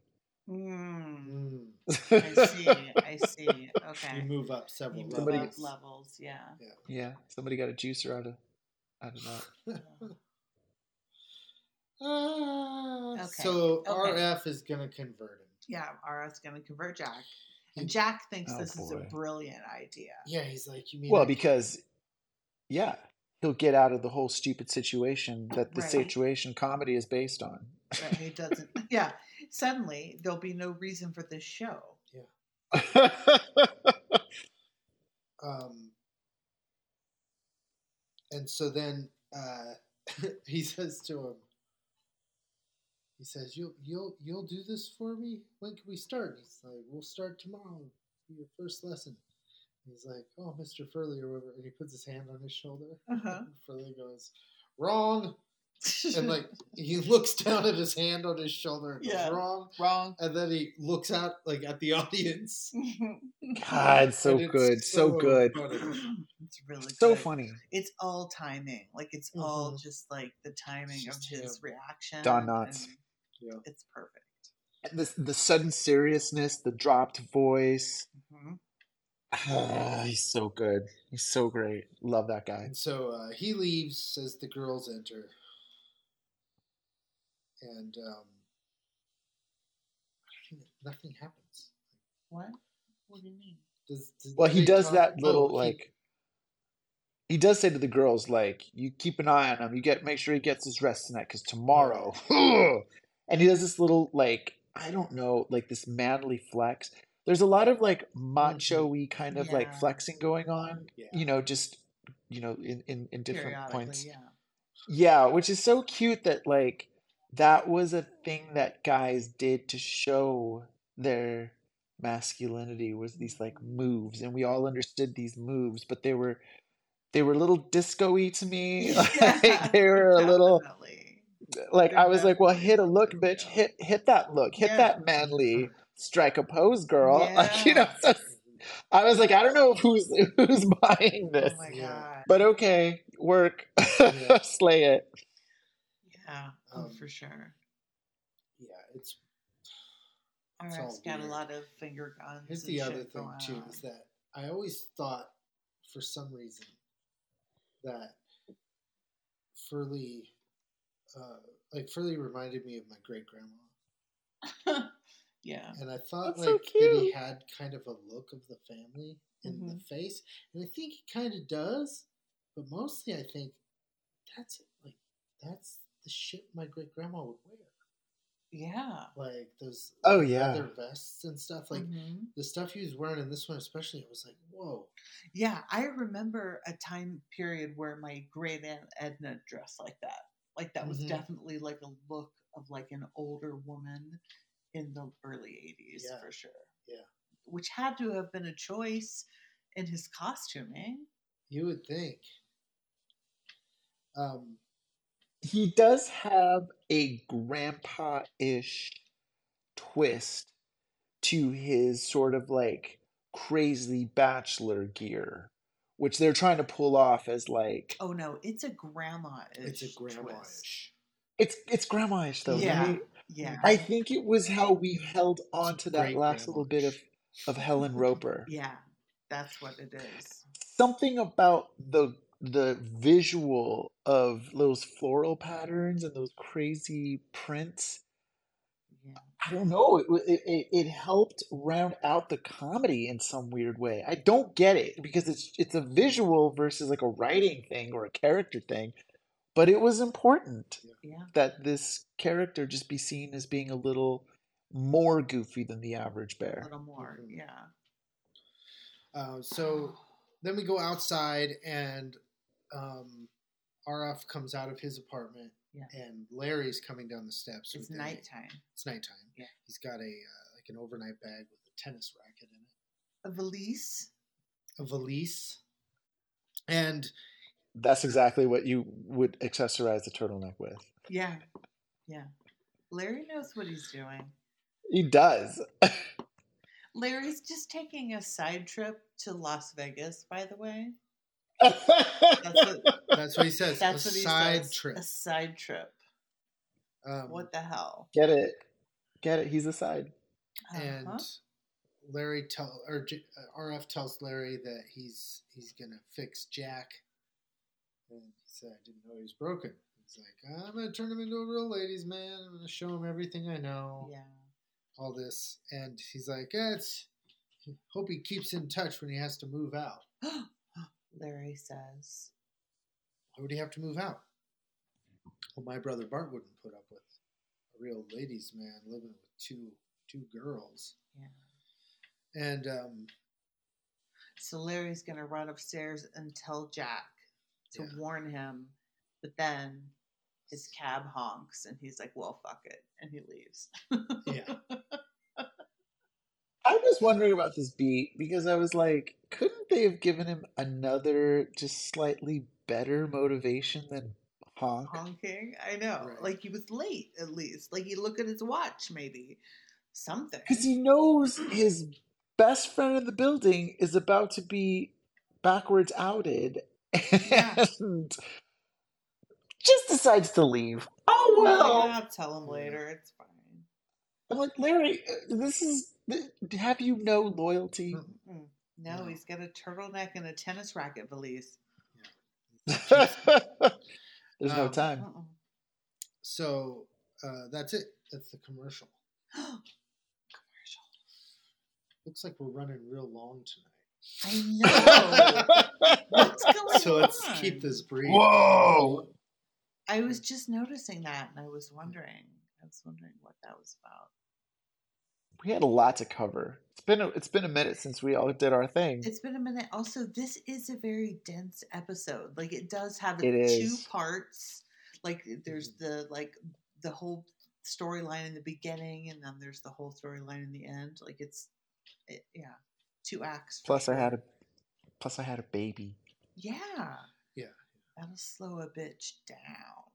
Mm, Mm. I see. I see. Okay. You move up several You move Somebody- up levels. levels. Yeah. Yeah, somebody got a juicer out of out of that. Ah, Okay, So okay. RF is gonna convert him. Yeah. RF going to convert Jack, and Jack thinks Oh, this is a brilliant idea. Yeah, he's like, you mean Well, I- because yeah, he'll get out of the whole stupid situation that the Right. situation comedy is based on. Right? He doesn't. Yeah. Suddenly, there'll be no reason for this show. Yeah. um, and so then uh, he says to him, he says, "You'll you'll you'll do this for me. When can we start?" He's like, "We'll start tomorrow. for Your first lesson." He's like, "Oh, Mister Furley or whatever," and he puts his hand on his shoulder. Uh-huh. Furley goes, "Wrong," and like he looks down at his hand on his shoulder. And Yeah. goes, "Wrong," Wrong. and then he looks out like at the audience. God, so good, so good, funny. it's really so good. funny. It's all timing. Like it's all Mhm. just like the timing of his him. reaction. Don Knotts. Yeah. It's perfect. And the the sudden seriousness, the dropped voice. hmm Ah, he's so good. He's so great. Love that guy. And so uh, he leaves as the girls enter, and um, I don't even- nothing happens. What? What do you mean? Does, does Well, he does talk- that little oh, like. He does say to the girls, like, "You keep an eye on him. You get make sure he gets his rest tonight, because tomorrow." and he does this little like I don't know, like this manly flex. There's a lot of like macho-y kind of like flexing going on. Yeah. You know, just you know, in in, in different points. yeah. Yeah, which is so cute that like that was a thing that guys did to show their masculinity was these like moves and we all understood these moves but they were they were a little disco-y to me like they were a little like They're I was like well hit a look bitch yeah. hit hit that look hit Yeah. that manly strike a pose girl like you know Yeah. I was like I don't know who's who's buying this Oh my god. but okay work Yeah. slay it yeah. Oh, Um, for sure. Yeah, it's All it's right, all got a lot of finger guns. here's and the shit other thing too on. is that I always thought, for some reason, that Furley, uh, like Furley, reminded me of my great grandma, yeah. and I thought That's so like that he had kind of a look of the family in the Mhm. face, and I think he kind of does, but mostly I think that's like that's the shit my great grandma would wear, Yeah. like those Oh, yeah. leather vests and stuff, like. Mhm. The stuff he was wearing in this one, especially, it was like, whoa. Yeah, I remember a time period where my great aunt Edna dressed like that. Like that was Mhm. definitely like a look of like an older woman in the early 80s Yeah. for sure. Yeah. Which had to have been a choice in his costuming. You would think. Um, he does have a grandpa-ish twist to his sort of like crazy bachelor gear, which they're trying to pull off as like Oh no, it's a grandma it's a grandma-ish. it's it's grandma-ish though, Yeah. right? Yeah. I think it was how we held on to that great last little bit of of Helen Roper. yeah. That's what it is. Something about the the visual of those floral patterns and those crazy prints I don't know. It, it it it helped round out the comedy in some weird way. I don't get it because it's it's a visual versus like a writing thing or a character thing, but it was important Yeah. that this character just be seen as being a little more goofy than the average bear. A bear. little more. Yeah. Uh, so then we go outside, and um, RF comes out of his apartment, Yeah. and Larry's coming down the steps. It's with a- nighttime. It's nighttime. Yeah. He's got a uh, like an overnight bag with a tennis racket in it, A valise. a valise, and That's exactly what you would accessorize the turtleneck with. Yeah. Yeah. Larry knows what he's doing. He does. Larry's just taking a side trip to Las Vegas, by the way. That's That's what, that's what he says. that's a what he side says. trip. A side trip. Um, What the hell? Get it. Get it. He's a side. and Uh-huh. Larry tell or uh, RF tells Larry that he's he's gonna fix Jack, and he said, "I didn't know he was broken." He's like, "I'm gonna turn him into a real ladies' man. I'm gonna show him everything I know, Yeah. all this." And he's like, eh, "It's hope he keeps in touch when he has to move out. Larry says. Why would he have to move out?" Well, my brother Bart wouldn't put up with a real ladies' man living with two two girls, Yeah. and um, So Larry's gonna run upstairs and tell Jack to Yeah. warn him, but then his cab honks and he's like, "Well, fuck it," and he leaves. yeah. Was wondering about this beat because I was like, couldn't they have given him another just slightly better motivation than honk? honking. I know. Right. Like he was late at least. Like he look at his watch, maybe something. Because he knows his best friend in the building is about to be backwards outed Yeah. and just decides to leave. Oh Well, well. I'll tell him later. It's fine. I'm like, Larry, uh, this is. Have you no loyalty? Mm-mm. No, No. he's got a turtleneck and a tennis racket valise. There's no Um, time. Uh-uh. So uh, that's it. That's the commercial. Commercial. Looks like we're running real long tonight. I know. What's going So let's on? keep this brief. Whoa! I was just noticing that, and I was wondering. I was wondering what that was about. We had a lot to cover. It's been a, it's been a minute since we all did our thing. It's been a minute. Also, this is a very dense episode. Like it does have It two is. parts. Like there's mm-hmm. the like the whole storyline in the beginning, and then there's the whole storyline in the end. Like it's, it, yeah, two acts. for Plus, I had a plus I had a baby. yeah, Yeah. That'll slow a bitch down.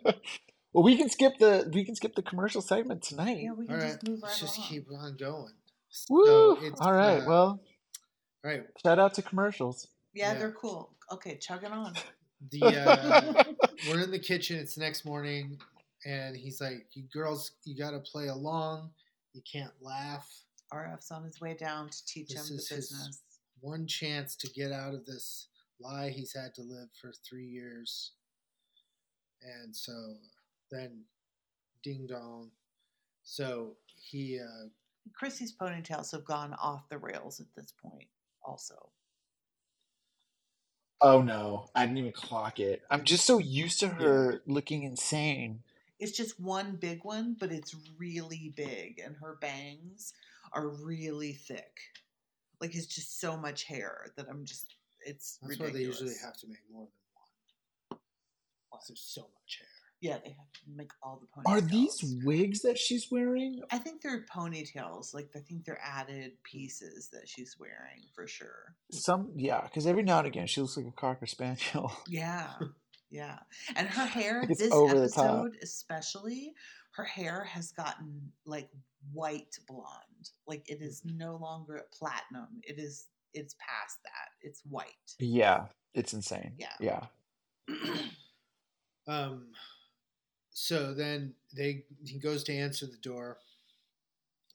well, we can skip the we can skip the commercial segment tonight. Yeah, we can All right, just move right let's just along. keep on going. Woo! So it's, all right. uh, well, all right. shout out to commercials. yeah, yeah. they're cool. Okay, chugging on. The uh, we're in the kitchen. It's the next morning, and he's like, "You girls, you got to play along. You can't laugh." RF's on his way down to teach This him the is his- business. One chance to get out of this lie he's had to live for three years. And so then ding dong. So he uh Chrissy's ponytails have gone off the rails at this point, also. Oh no, I didn't even clock it. I'm just so used to her looking insane. It's just one big one, but it's really big, and her bangs are really thick. Like it's just so much hair that I'm just. It's that's ridiculous. why they usually have to make more than one. There's so much hair. Yeah, they have to make all the ponytails. Are these wigs that she's wearing? I think they're ponytails. Like I think they're added pieces that she's wearing for sure. Some, yeah, because every now and again she looks like a cocker spaniel. Yeah, yeah. And her hair, Like this over the top. episode especially, her hair has gotten like white blonde. Like it is no longer platinum. It is. It's past that. It's white. yeah, it's insane. Yeah. yeah. Um so then they he goes to answer the door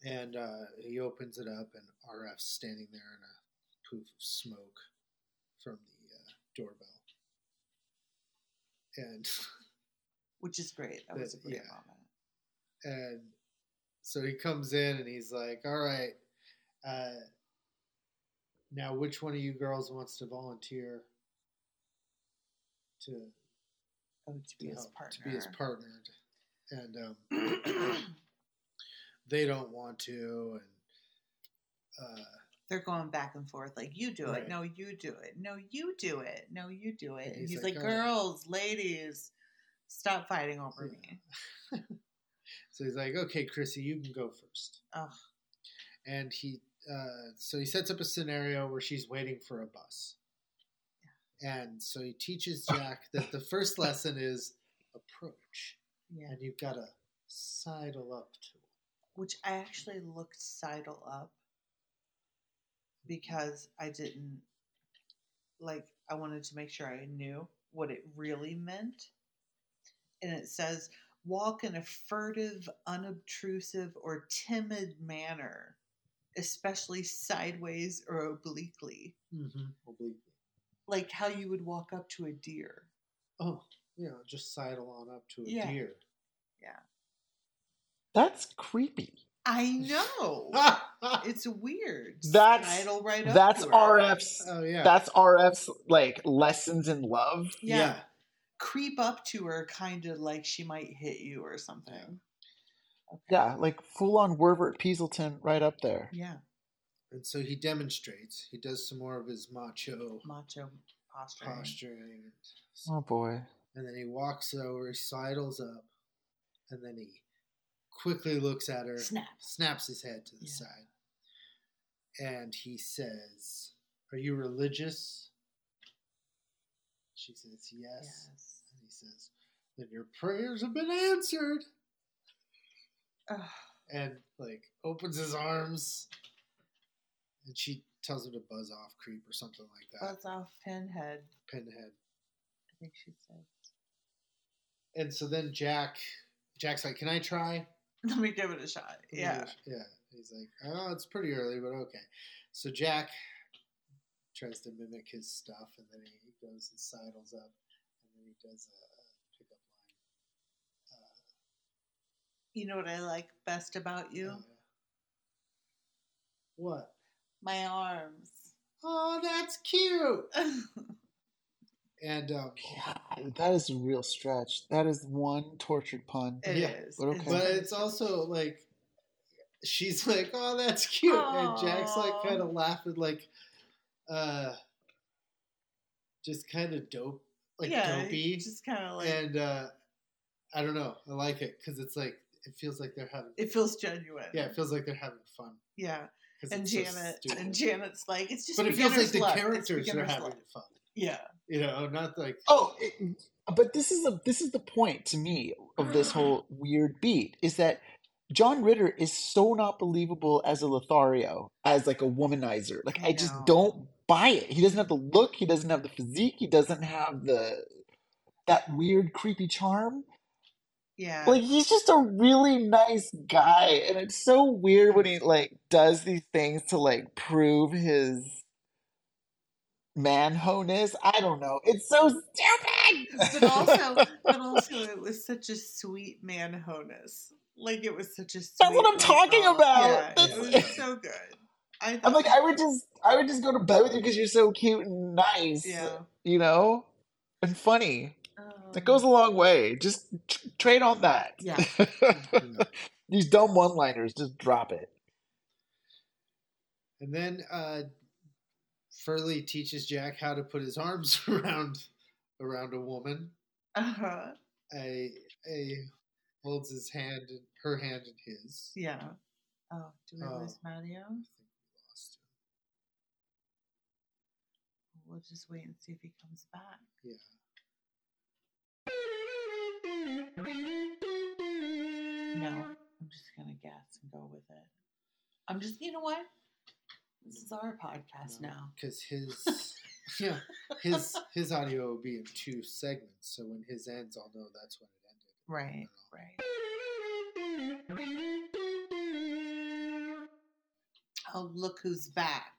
and uh he opens it up and RF's standing there in a poof of smoke from the uh, doorbell. And Which is great. That was a great yeah. moment. and so he comes in and he's like, "All right, uh, now which one of you girls wants to volunteer to, Oh, to be his partner. to be his partner?" And um, they don't want to, and uh, They're going back and forth like you do Right. it, no, you do it, no, you do it, no, you do it. And And he's he's, like, like, girls, ladies, stop fighting over me. so he's like, "Okay, Chrissy, you can go first. Ugh. And he, uh, so he sets up a scenario where she's waiting for a bus. And so he teaches Jack that the first lesson is approach. Yeah. and you've got to sidle up to it. Which I actually looked sidle up because I didn't like I wanted to make sure I knew what it really meant. And it says walk in a furtive, unobtrusive, or timid manner, especially sideways or obliquely. Mm-hmm. Obliquely. Like how you would walk up to a deer. Oh, yeah, just sidle on up to a Yeah. deer. Yeah. That's creepy. I know. it's weird. That's- Sidle right up That's her. RF's. Oh, yeah. That's RF's like lessons in love. Yeah. creep up to her kind of like she might hit you or something. Okay. Yeah, like full on Wervert Peaselton right up there. Yeah. And so he demonstrates. He does some more of his macho Macho posturing. posturing. Oh boy. And then he walks over, he sidles up, and then he quickly looks at her, Snap. snaps his head to the Yeah. side. And he says, Are you religious? She says, Yes. Yes. And he says, Then your prayers have been answered. Ugh. And like opens his arms. And she tells him to buzz off, creep, or something like that. Buzz off pinhead, Pinhead. I think she said. And so then Jack, Jack's like, "Can I try?" Let me give it a shot. Yeah. yeah. He's like, "Oh, it's pretty early, but okay." So Jack tries to mimic his stuff, and then he goes and sidles up, and then he does a, a pickup line. Uh, You know what I like best about you? uh, what? My arms. Oh, that's cute. And um, God, that is a real stretch. That is one tortured pun. It Yeah, is. but okay. but it's also like she's like, "Oh, that's cute," and Jack's like kind of laughing, like, uh, just kind of dope, like yeah, dopey, just kind of like and uh, I don't know, I like it because it's like it feels like they're having, it feels genuine. yeah, it feels like they're having fun. yeah. 'Cause And it's so Janet and Janet's like it's just but it feels like the luck. It's characters are having luck. fun, Yeah. you know, not like Oh, it, but this is the this is the point to me of this whole weird beat is that John Ritter is so not believable as a Lothario, as like a womanizer. Like I I just don't buy it. He doesn't have the look. He doesn't have the physique. He doesn't have the that weird creepy charm. Yeah. Like he's just a really nice guy, and it's so weird when he like does these things to like prove his manhoness. I don't know. It's so stupid. but also, but also, it was such a sweet manhoness. Like it was such a. Sweet That's what I'm talking little- about. Yeah, it That's- was so good. I I'm like, I would just, I would just go to bed with you because you're so cute and nice. Yeah. You know, and funny. It um, goes a long way. Just tr- trade on that. Yeah. These dumb one-liners, just drop it. And then uh, Furley teaches Jack how to put his arms around around a woman. Uh-huh. A a holds his hand, her hand in his. Yeah. Oh, do we Oh. lose Mario? I think we lost him. We'll just wait and see if he comes back. Yeah. No, I'm just gonna guess and go with it. I'm just, you know what? This is our podcast now. because his yeah his his audio will be in two segments. So when his ends, I'll know that's when it ended. Right, right. Oh, look who's back.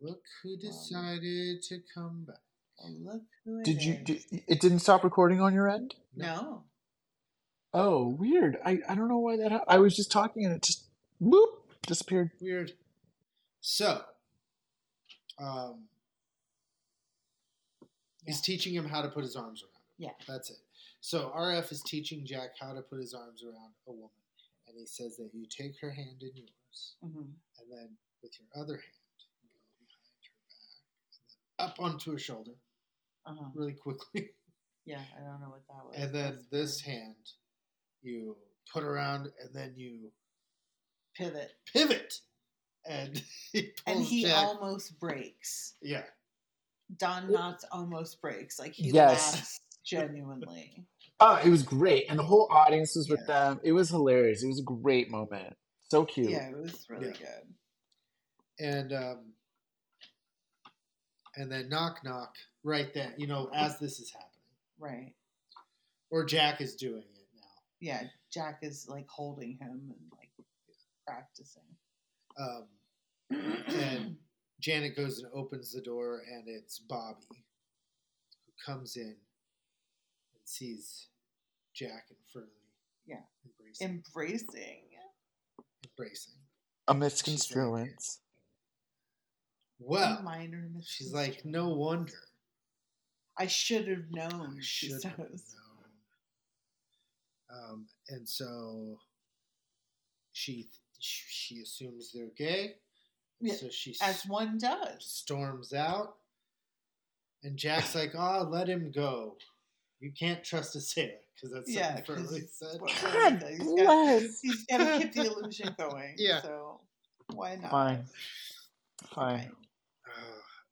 Look who um, decided to come back. Oh, look who it Did you? is. Did, it didn't stop recording on your end? No. Oh, weird. I, I don't know why that. hap- I was just talking and it just boop disappeared. Weird. So, um, he's teaching him how to put his arms around him. Yeah. That's it. So RF is teaching Jack how to put his arms around a woman, and he says that you take her hand in yours, hmm and then with your other hand, you go behind her back, up onto her shoulder Uh-huh. really quickly, Yeah, I don't know what that was. and then That's this weird. hand you put around, and then you pivot. pivot, and he And he Jack. almost breaks. yeah. Don Knotts almost breaks. Like he Yes. laughs genuinely. Oh, it was great, and the whole audience was with Yeah. them. It was hilarious. It was a great moment. So cute. Yeah, it was really Yeah. good. and um, and then knock knock right then you know as this is happening Right. or jack is doing it now Yeah, Jack is like holding him and like practicing. um, and janet goes and opens the door and it's bobby who comes in and sees jack and furley Yeah. embracing Embracing. embracing A misconstruence. Well minor she's like no wonder I should have known, I she should says. have known. Um, and so she she assumes they're gay. Yeah, So she As one does. storms out, and Jack's like, "Oh, let him go. You can't trust a sailor because that's Yeah, something 'cause Furley it's said." what God Furley said. Got, bless. he's got to keep the illusion going. Yeah. So why not? Fine. Fine.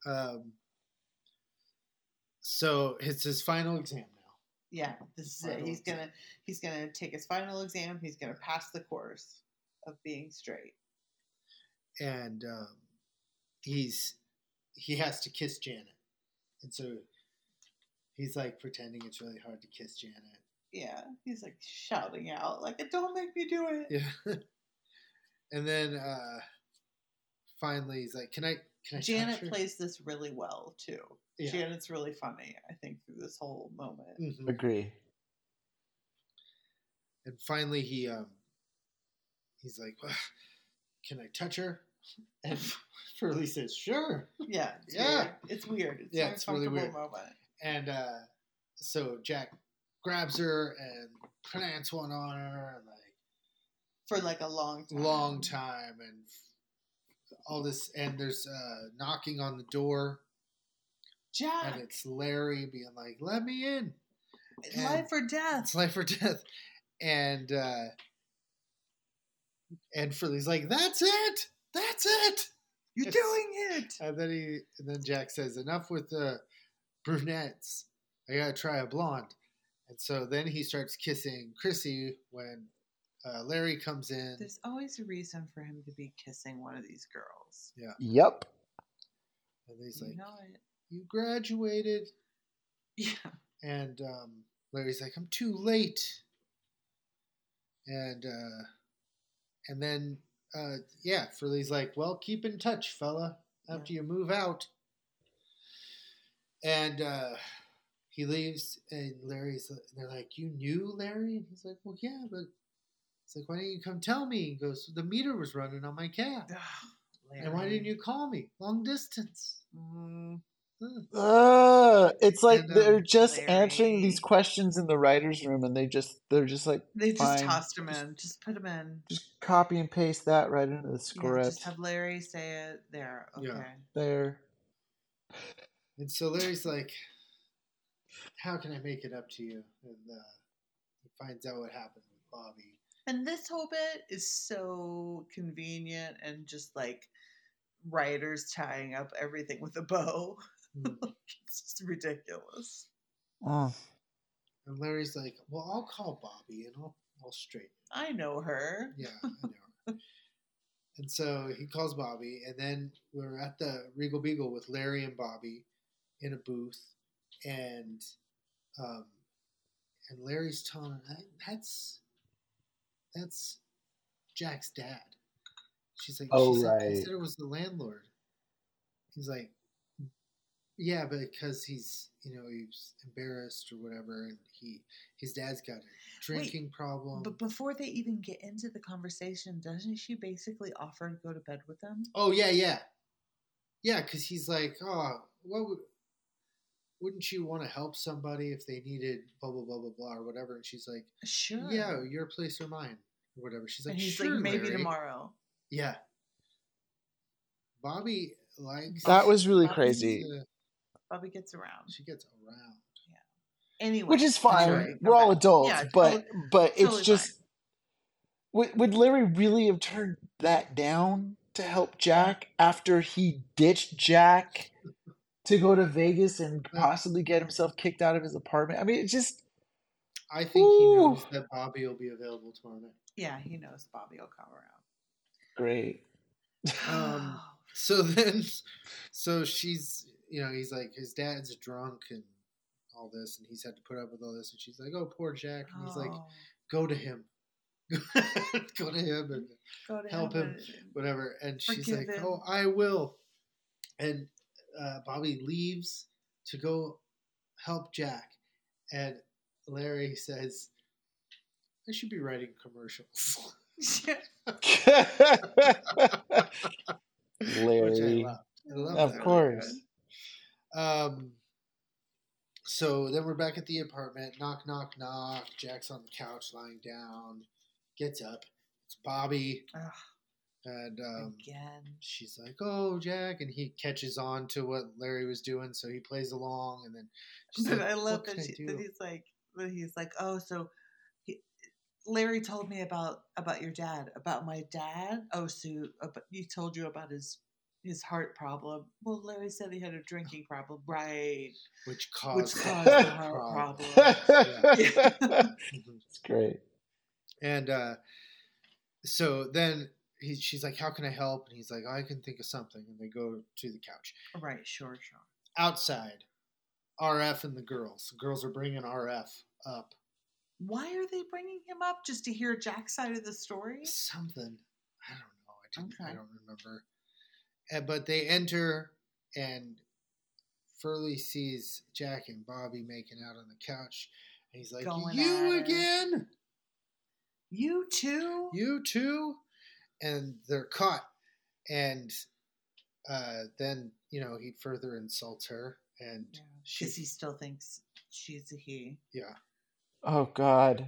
Um, so it's his final exam now. Yeah, this is it. He's exam. gonna he's gonna take his final exam. He's gonna pass the course of being straight. and um, he's he has to kiss Janet, and so he's like pretending it's really hard to kiss Janet. Yeah, he's like shouting out like, "Don't make me do it." Yeah, and then uh, finally he's like, "Can I? Can I?" Janet her?" plays this really well too. Yeah. Janet's really funny. I think through this whole moment. Mhm. Agree. And finally he um he's like, "Can I touch her?" And Furley says, "Sure." Yeah, it's Yeah. weird. It's weird. It's Yeah, it's really weird. moment. And uh, so Jack grabs her and plants one on her, and like. for like a long time. long time and all this and there's uh knocking on the door. Jack, and it's larry being like let me in. And- life or death. it's life or death. And uh and Furley's like that's it! That's it! You're it's- doing it. and then he and then jack says enough with the brunettes. I gotta try a blonde. And so then he starts kissing chrissy when uh, larry comes in There's always a reason for him to be kissing one of these girls. Yeah. Yep. and he's you like know it. you graduated Yeah. and um, larry's like i'm too late and uh, and then uh, yeah, Furley's like, well, keep in touch, fella, after you move out. And uh, he leaves, and Larry's. They're like, you knew Larry? And he's like, well, yeah, but it's like, why didn't you come tell me? He goes, the meter was running on my cab. And why didn't you call me? Long distance. Mm, Uh, it's like And, um, they're just answering these questions in the writers' room, and they just they're just like they just Fine. tossed him in. Just put him in. just copy and paste that right into the Yeah, script. just have Larry say it there. Okay. Yeah. there. And so Larry's like, how can I make it up to you? And uh, he finds out what happened with Bobby. And this whole bit is so convenient and just like writers tying up everything with a bow. Hmm. it's just ridiculous. Oh, And Larry's like, well, I'll call Bobby and I'll, I'll straighten. I know her. Yeah, I know. her. and so he calls Bobby, and then we're at the Regal Beagle with Larry and Bobby in a booth, and um, and Larry's telling her "That- that's that's Jack's dad. She's like, Oh, she's like, he right. said it was the landlord. He's like, yeah, but because he's you know he's embarrassed or whatever, and he his dad's got a drinking problem. But before they even get into the conversation, doesn't she basically offer to go to bed with them? Oh yeah, yeah, yeah. Because he's like, oh, what would? Wouldn't you want to help somebody if they needed blah blah blah blah blah or whatever? And she's like, Sure. yeah, your place or mine or whatever. She's like, and he's sure, like, maybe Larry." tomorrow. Yeah. Bobby likes that was really Bobby's crazy. uh, Bobby gets around. she gets around. Yeah. Anyway. Which is fine. sorry, We're all okay. adults, Yeah, but totally- but it's totally just would would Larry really have turned that down to help Jack after he ditched Jack to go to Vegas and possibly get himself kicked out of his apartment? I mean, it's just I think he knows that Bobby will be available tomorrow night. Yeah, he knows Bobby will come around. great. Um, So then, so she's, you know, he's like, his dad's drunk and all this, and he's had to put up with all this, and she's like, oh, poor Jack, and he's like, Oh, go to him, go to him, and go to help him. and- whatever. And she's like, him. "Oh, I will." And uh, Bobby leaves to go help Jack, and Larry says, "I should be writing commercials," which I Larry, love. I love of that. course. Um. So then we're back at the apartment. Knock, knock, knock. Jack's on the couch, lying down. Gets up. It's Bobby, Ugh, and um, again. she's like, "Oh, Jack," and he catches on to what Larry was doing, so he plays along, and then she's like, I love that, she, that he's like that he's like, oh, so he, Larry told me about about your dad, about my dad. Oh, so about, he told you about his his heart problem. Well, Larry said he had a drinking problem, right? which caused, Which the caused the heart heart problem. Mhm. It's great. And uh, so then he, she's like, "How can I help?" And he's like, "I can think of something." And they go to the couch Right, sure, sure. outside. RF and the girls. The girls are bringing RF up. Why are they bringing him up just to hear Jack's side of the story? Something I don't know. I, didn't, I don't remember. And, but they enter, and Furley sees Jack and Bobby making out on the couch, and he's like, Going "You again? You too? You too?" And they're caught, and uh, then you know he further insults her, and she, Because he still thinks she's a he. yeah, Oh God.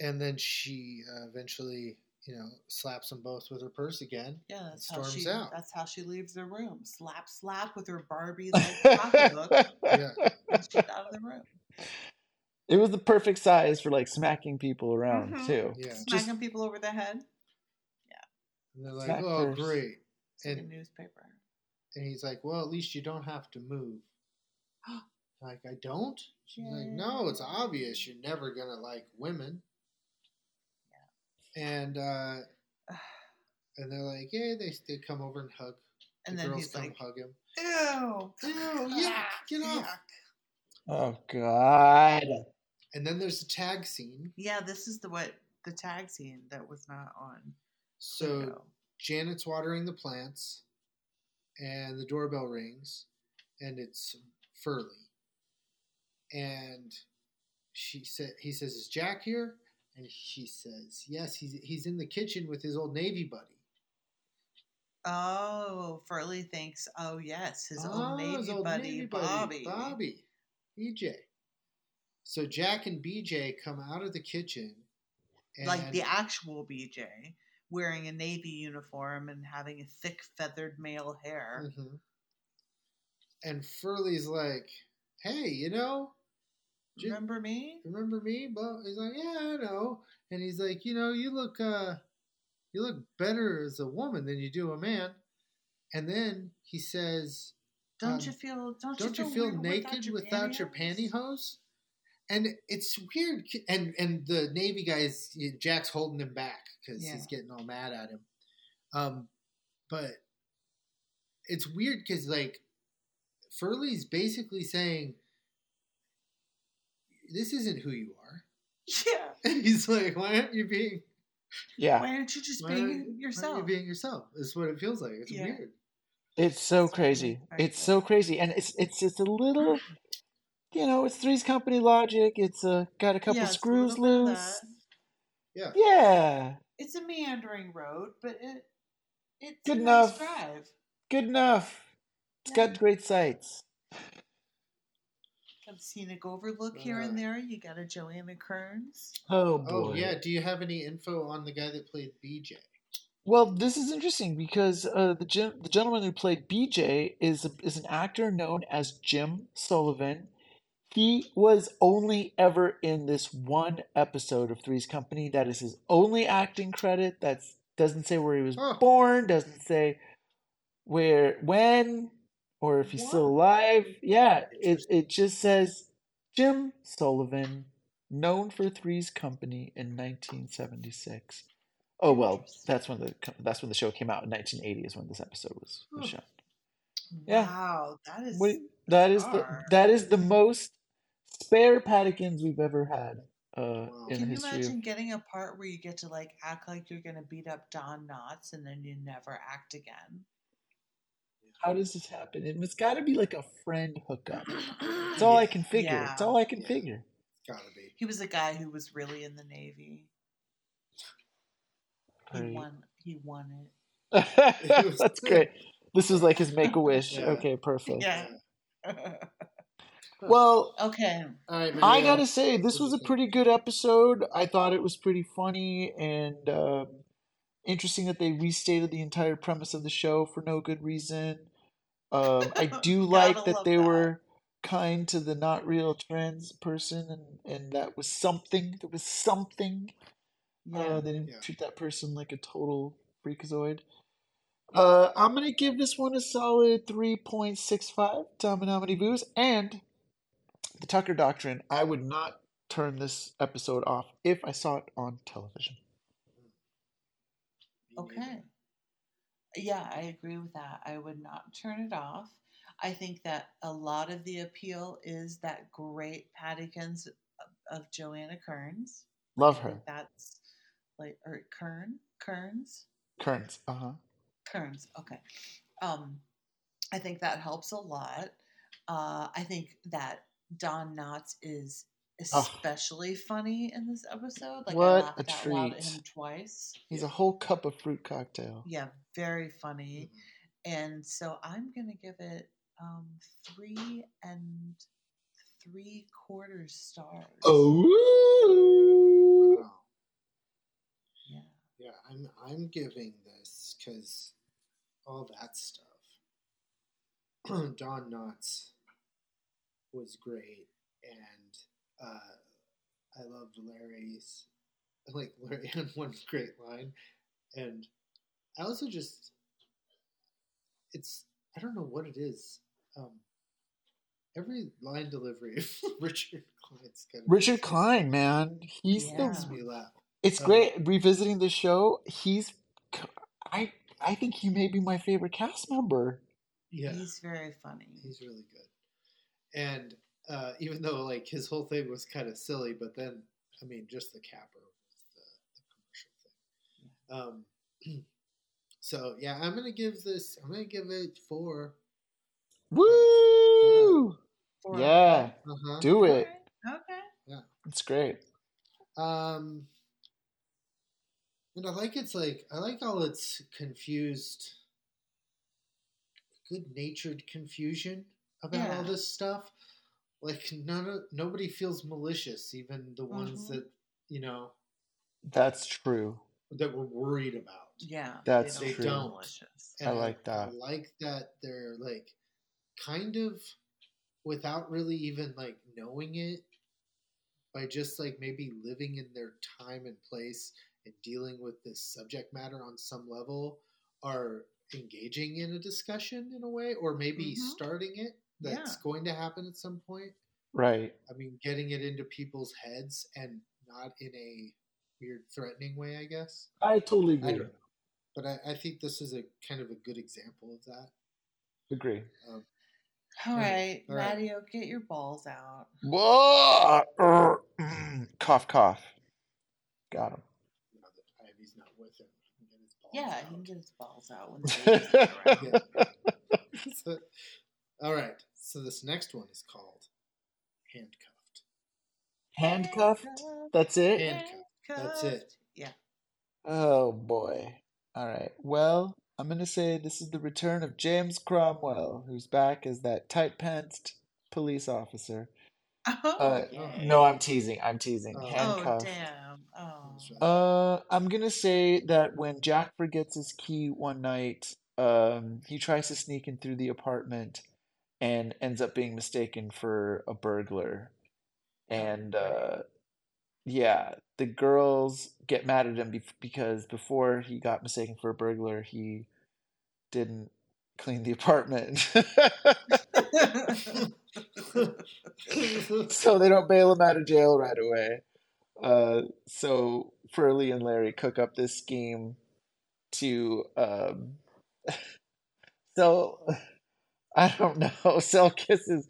and then she uh, eventually you know slaps them both with her purse again. Yeah, that's how storms she. out. That's how she leaves the room. Slap, slap with her Barbie like pocketbook, Yeah, and she's out of the room. It was the perfect size for like smacking people around Mhm. too. yeah. Smacking people over the head. Yeah. And they're like, Smack "Oh, purse. great." It's like a And- newspaper. And he's like, "Well, at least you don't have to move." like, I don't. She's like, "No, it's obvious you're never gonna like women." Yeah. And uh, and they're like, "Yeah." They they come over and hug. And the then girls he's come like, hug him. "Ew, Ew, yuck, get off. yuck." Oh God. And then there's a tag scene. Yeah, this is the what the tag scene that was not on. So Pluto. Janet's watering the plants, and the doorbell rings, and it's Furley. And she said, "He says, is Jack here?" And she says, "Yes, he's he's in the kitchen with his old Navy buddy." Oh, Furley thinks, oh yes, his Oh, old Navy his old buddy, Navy Bobby. Bobby, BJ. So Jack and BJ come out of the kitchen, and Like the actual BJ, wearing a Navy uniform and having a thick feathered male hair. Mhm. And Furley's like, "Hey, you know, Remember me? remember me?" But he's like, "Yeah, I know." And he's like, "You know, you look, uh, you look better as a woman than you do a man." And then he says, Don't um, you feel? Don't, "Don't you feel weird naked without your pantyhose?" pantyhose?" And it's weird, and and the Navy guys, Jack's holding him back because Yeah. he's getting all mad at him. Um, but it's weird because like Furley's basically saying, "This isn't who you are." Yeah. And he's like, "Why aren't you being? Yeah, Why aren't you just why aren't- being why aren't yourself? you being yourself?" Is what it feels like. It's Yeah. weird. it's so It's crazy. very It's so crazy, and it's it's just a little, you know, it's Three's Company logic. It's uh, got a couple Yeah, it's a screws little bit of loose. Yeah. Yeah, It's a meandering road, but it it's Good a nice enough. drive. good enough. It's Yeah. got great sights. Got a scenic overlook here and Uh, there. You got a Joanna Kerns. Oh boy. Oh yeah. Do you have any info on the guy that played BJ? Well, this is interesting because uh, the gen- the gentleman who played BJ is a, is an actor known as Jim Sullivan. He was only ever in this one episode of Three's Company. That is his only acting credit. That doesn't say where he was Huh. born. Doesn't say where when or if he's still alive. Yeah, it it just says Jim Sullivan, known for Three's Company in 1976. Oh well, that's when the that's when the show came out in 1980 is when this episode was, was shown. Yeah. Wow, that is What, that is the that is the most spare Paddykins we've ever had uh, in Can you imagine Of, getting a part where you get to like act like you're gonna beat up Don Knotts and then you never act again? How does this happen? It- It's got to be like a friend hookup. It's all I can figure. It's all I can Yeah. figure. Gotta be. He was a guy who was really in the Navy. He Right. won. He won it. That's great. This was like his make a wish. Yeah. Okay, perfect. Yeah. Well, okay. All right. I gotta say, this was a pretty good episode. I thought it was pretty funny and um, interesting that they restated the entire premise of the show for no good reason. Um, I do like that they that. were kind to the not real trans person, and, and that was something. There was something. Yeah. Uh, they didn't Yeah. treat that person like a total freakazoid. Uh, I'm gonna give this one a solid 3.65 Dominomity Views and the Tucker Doctrine. I would not turn this episode off if I saw it on television. Okay. Yeah, I agree with that. I would not turn it off. I think that a lot of the appeal is that great Paddykins of, of Joanna Kerns. Love her. That's like or Kern Kerns Kerns. Uh huh. Kerns. Okay. Um, I think that helps a lot. Uh, I think that Don Knotts is Oh. especially funny in this episode. Like What I a out loud at treat. him twice. He's a whole cup of fruit cocktail. Yeah, very funny. Mm-hmm. And so I'm gonna give it um, three and three quarters stars. Oh. Wow. yeah. Yeah, I'm I'm giving this because all that stuff. Don Knotts was great, and uh, I loved Larry's. Like Larry had one great line, and I also just it's I don't know what it is. Um, every line delivery of Richard Kline's kind of Richard Kline, man, he's Yeah. makes the. me laugh. It's Um, great revisiting the show. He's, I, I think he may be my favorite cast member. Yeah, He's very funny. He's really good. And uh, even though like his whole thing was kind of silly, but then I mean, just the capper with the, Um, so yeah, I'm gonna give this. I'm gonna give it four. Woo! Four Yeah, Uh-huh. do it. Okay. Yeah, it's great. Um, and I like it's like I like all its confused, good-natured confusion about all this stuff. Like none of nobody feels malicious, even the ones Mhm. that you know That's true. that we're worried about. Yeah. That's they true. don't. And I like that. I like that they're like kind of without really even like knowing it by just like maybe living in their time and place and dealing with this subject matter on some level are engaging in a discussion in a way or maybe Mhm. starting it that's Yeah. going to happen at some point Right. i mean getting it into people's heads and not in a weird threatening way i guess I totally i agree. don't know but I, I think this is a kind of a good example of that Agree. um, All Yeah. right, All right. Matteo, get your balls out. Whoa! Er, mm, cough, cough. Got him. now that Ivy's not with him. He can get his balls Yeah, out. he can get his balls out when the baby's not. So- all right. So this next one is called handcuffed. Handcuffed? That's it? Handcuffed. That's it. Yeah. Oh boy. All right. Well, I'm gonna say this is the return of James Cromwell, who's back as that tight-pantsed police officer. Oh, Uh, yay. no, I'm teasing. I'm teasing. Oh. Oh, damn. Oh. Uh, I'm gonna say that when Jack forgets his key one night, um, he tries to sneak in through the apartment and ends up being mistaken for a burglar. And uh, yeah, the girls get mad at him because before he got mistaken for a burglar, he didn't clean the apartment. so they don't bail him out of jail right away. Uh, so Furley and Larry cook up this scheme to um, sell, I don't know, sell kisses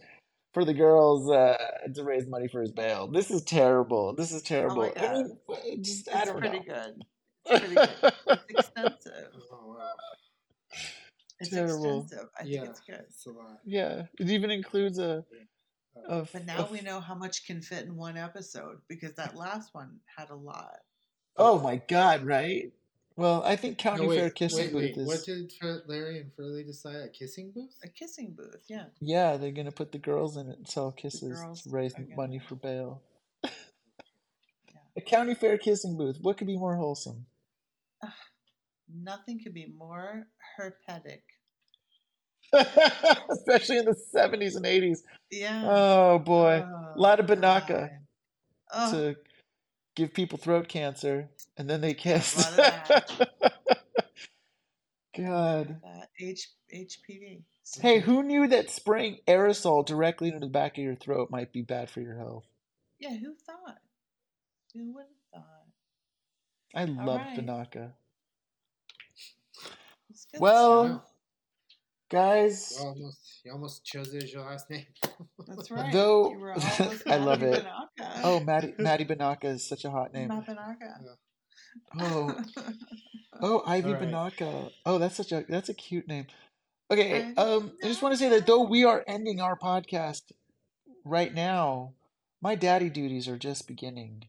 for the girls uh, to raise money for his bail. This is terrible. This is terrible. my I mean, it just I It's don't pretty know. good. It's pretty good. It's extensive. oh, wow. It's Terrible. extensive. I yeah, think it's good. It's a lot. Yeah, it even includes a. a But now a we know how much can fit in one episode because that last one had a lot. Oh my God! Right. Well, I think County No, wait, Fair Kissing wait, Booth wait. is. What did Larry and Furley decide? A kissing booth? A kissing booth, yeah. Yeah, they're gonna put the girls in it and sell kisses girls to raise are money for bail. Yeah. A county fair kissing booth. What could be more wholesome? Nothing could be more herpetic. Especially in the seventies and eighties. Yeah. Oh boy, Oh, a lot of Binaca Oh, to give people throat cancer, and then they kiss. God. H HPV. Hey, who knew that spraying aerosol directly into the back of your throat might be bad for your health? Yeah, who thought? Who would have thought? I love right. Binaca. Well. Guys, You almost, you almost chose it as your last name. that's right. though- You were almost I love it. Binaca. oh, Maddie, Maddie Binaca is such a hot name. Matt Binaca. Oh, oh, Ivy All right. Binaca. Oh, that's such a that's a cute name. Okay, um, I just want to say that though we are ending our podcast right now, my daddy duties are just beginning.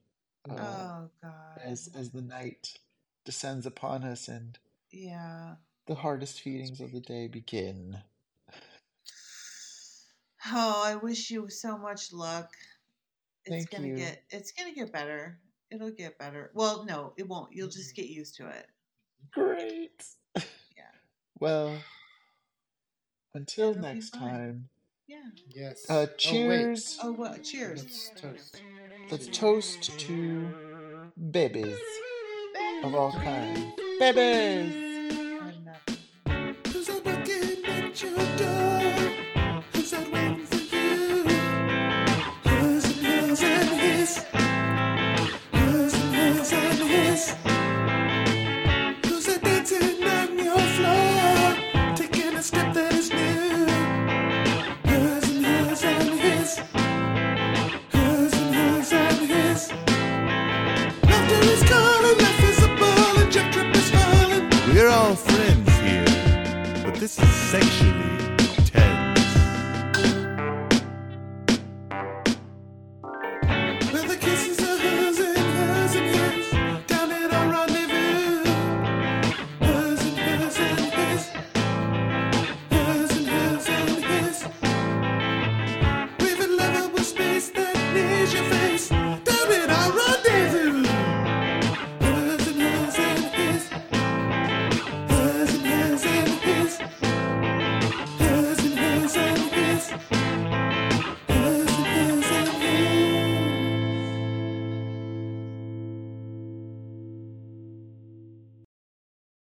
Uh, oh God. as as the night descends upon us and yeah. The hardest feelings of the day begin. Oh, I wish you so much luck. It's Thank gonna you. get it's gonna get better. It'll get better. Well, no, it won't. You'll Mm-hmm. just get used to it. Great. Yeah. Well, until It'll next time. Yeah. Yes. Uh, Oh, cheers. Oh well, cheers. Let's toast. Let's toast to babies of all kinds. Babies. Sexually